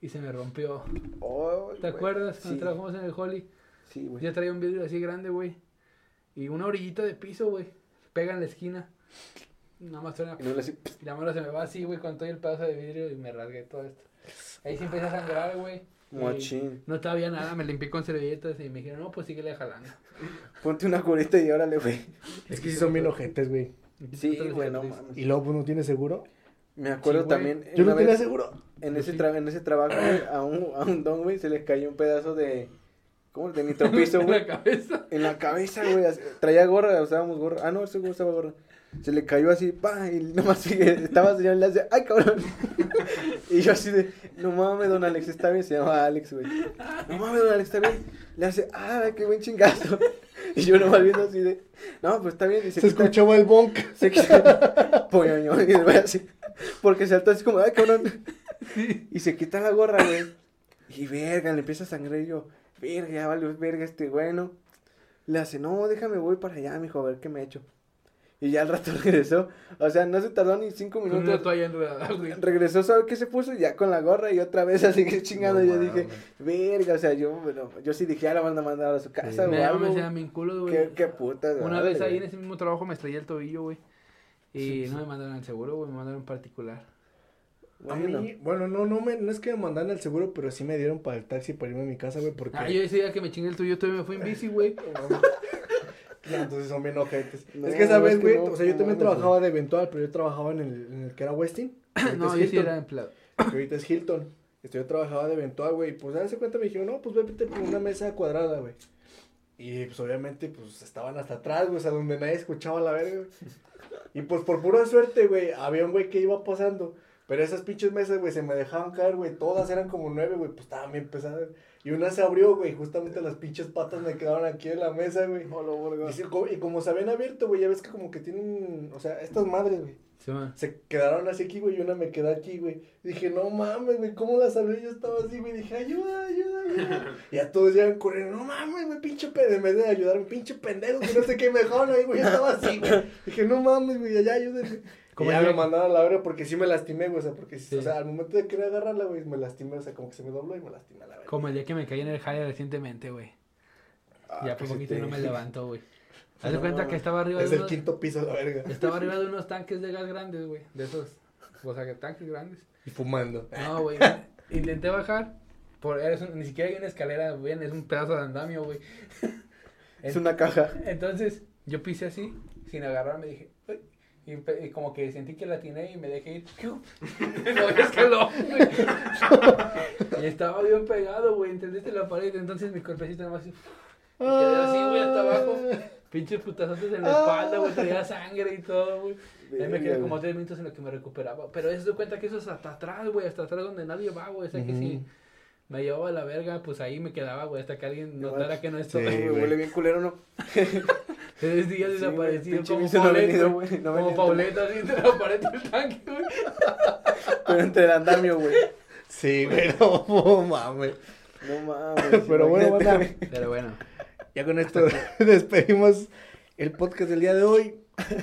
y se me rompió. Oh, ¿Te acuerdas? Cuando Sí, trabajamos en el Holly. sí, güey. Yo traía un vidrio así grande, güey. Y una orillita de piso, güey. Pega en la esquina. Nada más suena. Y no la mano se me va así, güey, con todo el pedazo de vidrio y me rasgué todo esto. Ahí sí empecé a sangrar, güey. Y Machín. No todavía nada, me limpié con servilletas y me dijeron, no, pues síguele jalando. Ponte una curita y órale, güey. Es que sí son bien ojetes, güey. Sí, güey, no mames. Y luego, pues, no tienes seguro. Me acuerdo Sí, también. Yo una no tenía vez- seguro. En Yo ese, sí. tra- en ese trabajo, a un, a un don, güey, se le cayó un pedazo de. ¿Cómo? De nitropiso, En güey. la cabeza. En la cabeza, güey. Traía gorra, usábamos gorra. Ah, no, ese güey usaba gorra. Se le cayó así, pa, y nomás sigue, estaba señor y le hace, ay, cabrón. y yo así de, no mames, don Alex, está bien, se llama Alex, güey. No mames, don Alex, está bien. Le hace, ah, qué buen chingazo. y yo nomás viendo así de, no, pues está bien. Y Se quita- escuchaba el bonk. se quita, poñoño, y güey así, porque saltó así como, ay, cabrón. Y se quita la gorra, güey. Y verga, le empieza a sangrar y yo, verga, ya vale, verga este güey, ¿no? Le hace, no, déjame, voy para allá, mijo, a ver qué me echo. Y ya al rato regresó. O sea, no se tardó ni cinco Con una minutos. toalla enredada, güey. Regresó, ¿sabe qué se puso? Ya con la gorra y otra vez así que chingando. No yo dije, verga, o sea, yo, bueno, yo sí dije, ya la van a mandar a su casa Sí. o Me me güey. güey. Qué, qué puta. Una madre, vez ahí güey. en ese mismo trabajo me estrellé el tobillo, güey. Y no me mandaron al seguro, güey, me mandaron particular. A Bueno, mí, bueno, no, no, me, no es que me mandaran el seguro, pero sí me dieron para el taxi para irme a mi casa, güey, porque... Ah, yo ese día que me chingué el tuyo, todavía me fui en bici, güey. No, entonces son bien ojetes. No, es que esa es vez, güey, no, o sea, yo también trabajaba de eventual, pero yo trabajaba en el, en el que era Westin. No, yo sí era empleado. que ahorita es Hilton. Este, yo trabajaba de eventual, güey, pues a ese cuenta me dijeron, no, pues vete por una mesa cuadrada, güey. Y pues obviamente, pues estaban hasta atrás, güey, o sea, donde nadie escuchaba la verga, güey. Y pues por pura suerte, güey, había un güey que iba pasando. Pero esas pinches mesas, güey, se me dejaban caer, güey. Todas eran como nueve, güey, pues estaban bien pesadas. Y una se abrió, güey, justamente las pinches patas me quedaron aquí en la mesa, güey. Y, como se habían abierto, güey, ya ves que como que tienen, o sea, estas madres, güey. Sí. Se quedaron así aquí, güey, y una me quedó aquí, güey. Dije, no mames, güey, ¿cómo la salvé? Yo estaba así, güey, dije, ayuda, ayuda, ayuda. y a todos llegan corriendo, no mames, güey, pinche pendejo, en vez de ayudarme, pinche pendejo, que no sé qué me dejaron ahí, güey, yo estaba así, güey. Dije, no mames, güey, allá ayúdenme. Como ya el me mandaron a la verga porque sí me lastimé, güey, o sea, porque, Sí. o sea, al momento de querer agarrarla, güey, me lastimé, o sea, como que se me dobló y me lastimé a la verga. Como el día que me caí en el jale recientemente, güey. Ah, ya por pues, poquito y no me levanto, güey. Haz de No, cuenta que estaba arriba Es de el unos, quinto piso, la verga. estaba arriba de unos tanques de gas grandes, güey. De esos, o sea, que tanques grandes. Y fumando. No, güey. Intenté bajar. Por, es un- ni siquiera hay una escalera, güey. Es un pedazo de andamio, güey. Es una caja. Entonces, yo pisé así, sin agarrarme, dije, "Uy", y, y como que sentí que la atiné y me dejé ir. no, escaló, güey. y estaba bien pegado, güey, ¿entendiste la pared? Entonces mi cuerpecito nada más así, me quedé así, güey, hasta abajo. Pinches putazotes en la espalda, güey, traía sangre y todo, güey. Ahí me quedé como tres minutos en lo que me recuperaba. Pero eso de cuenta que eso es hasta atrás, güey, hasta atrás donde nadie va, güey. O sea que Ujú. si me llevaba a la verga, pues ahí me quedaba, güey, hasta que alguien notara que no Sí, estaba. Güey, güey. Huele bien culero, ¿no? Tres días Sí, desaparecido como bicho no venido, no como. Paulette así entre la pared tanque, güey. Pero entre el andamio, güey. Sí, güey, no mames. No mames. Pero bueno. Pero bueno. ya con esto despedimos el podcast del día de hoy.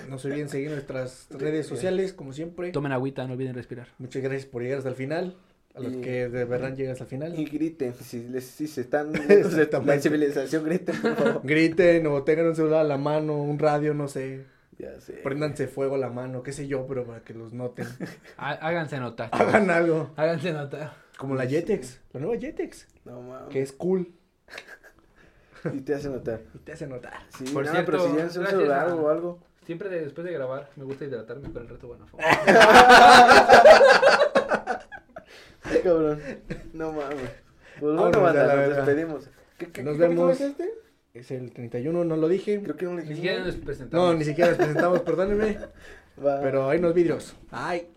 No se olviden seguir nuestras redes sociales, como siempre. Tomen agüita, no olviden respirar. Muchas gracias por llegar hasta el final. A los Y- que de verdad llegan hasta el Y final. griten, si, les, si se están... La civilización, griten, por favor. Griten o tengan un celular a la mano, un radio, no sé. Ya sé. Préndanse fuego a la mano, qué sé yo, pero para que los noten. Há- Háganse notar. Hagan algo. Háganse notar. Como la Jetex, la nueva Jetex, No mames. que es cool Y te hace notar. y te hace notar. Sí, Por no, cierto, pero si tienes un celular o algo. Siempre de- después de grabar me gusta hidratarme con el reto bueno. Cabrón. No mames. Pues bueno, banda, nos verga. despedimos. ¿Qué, qué, Nos qué vemos. es este? Es el 31, no lo dije. Creo que no le Ni dijimos. siquiera nos presentamos. No, ni siquiera les presentamos, perdónenme. Pero hay unos vidrios. Ay.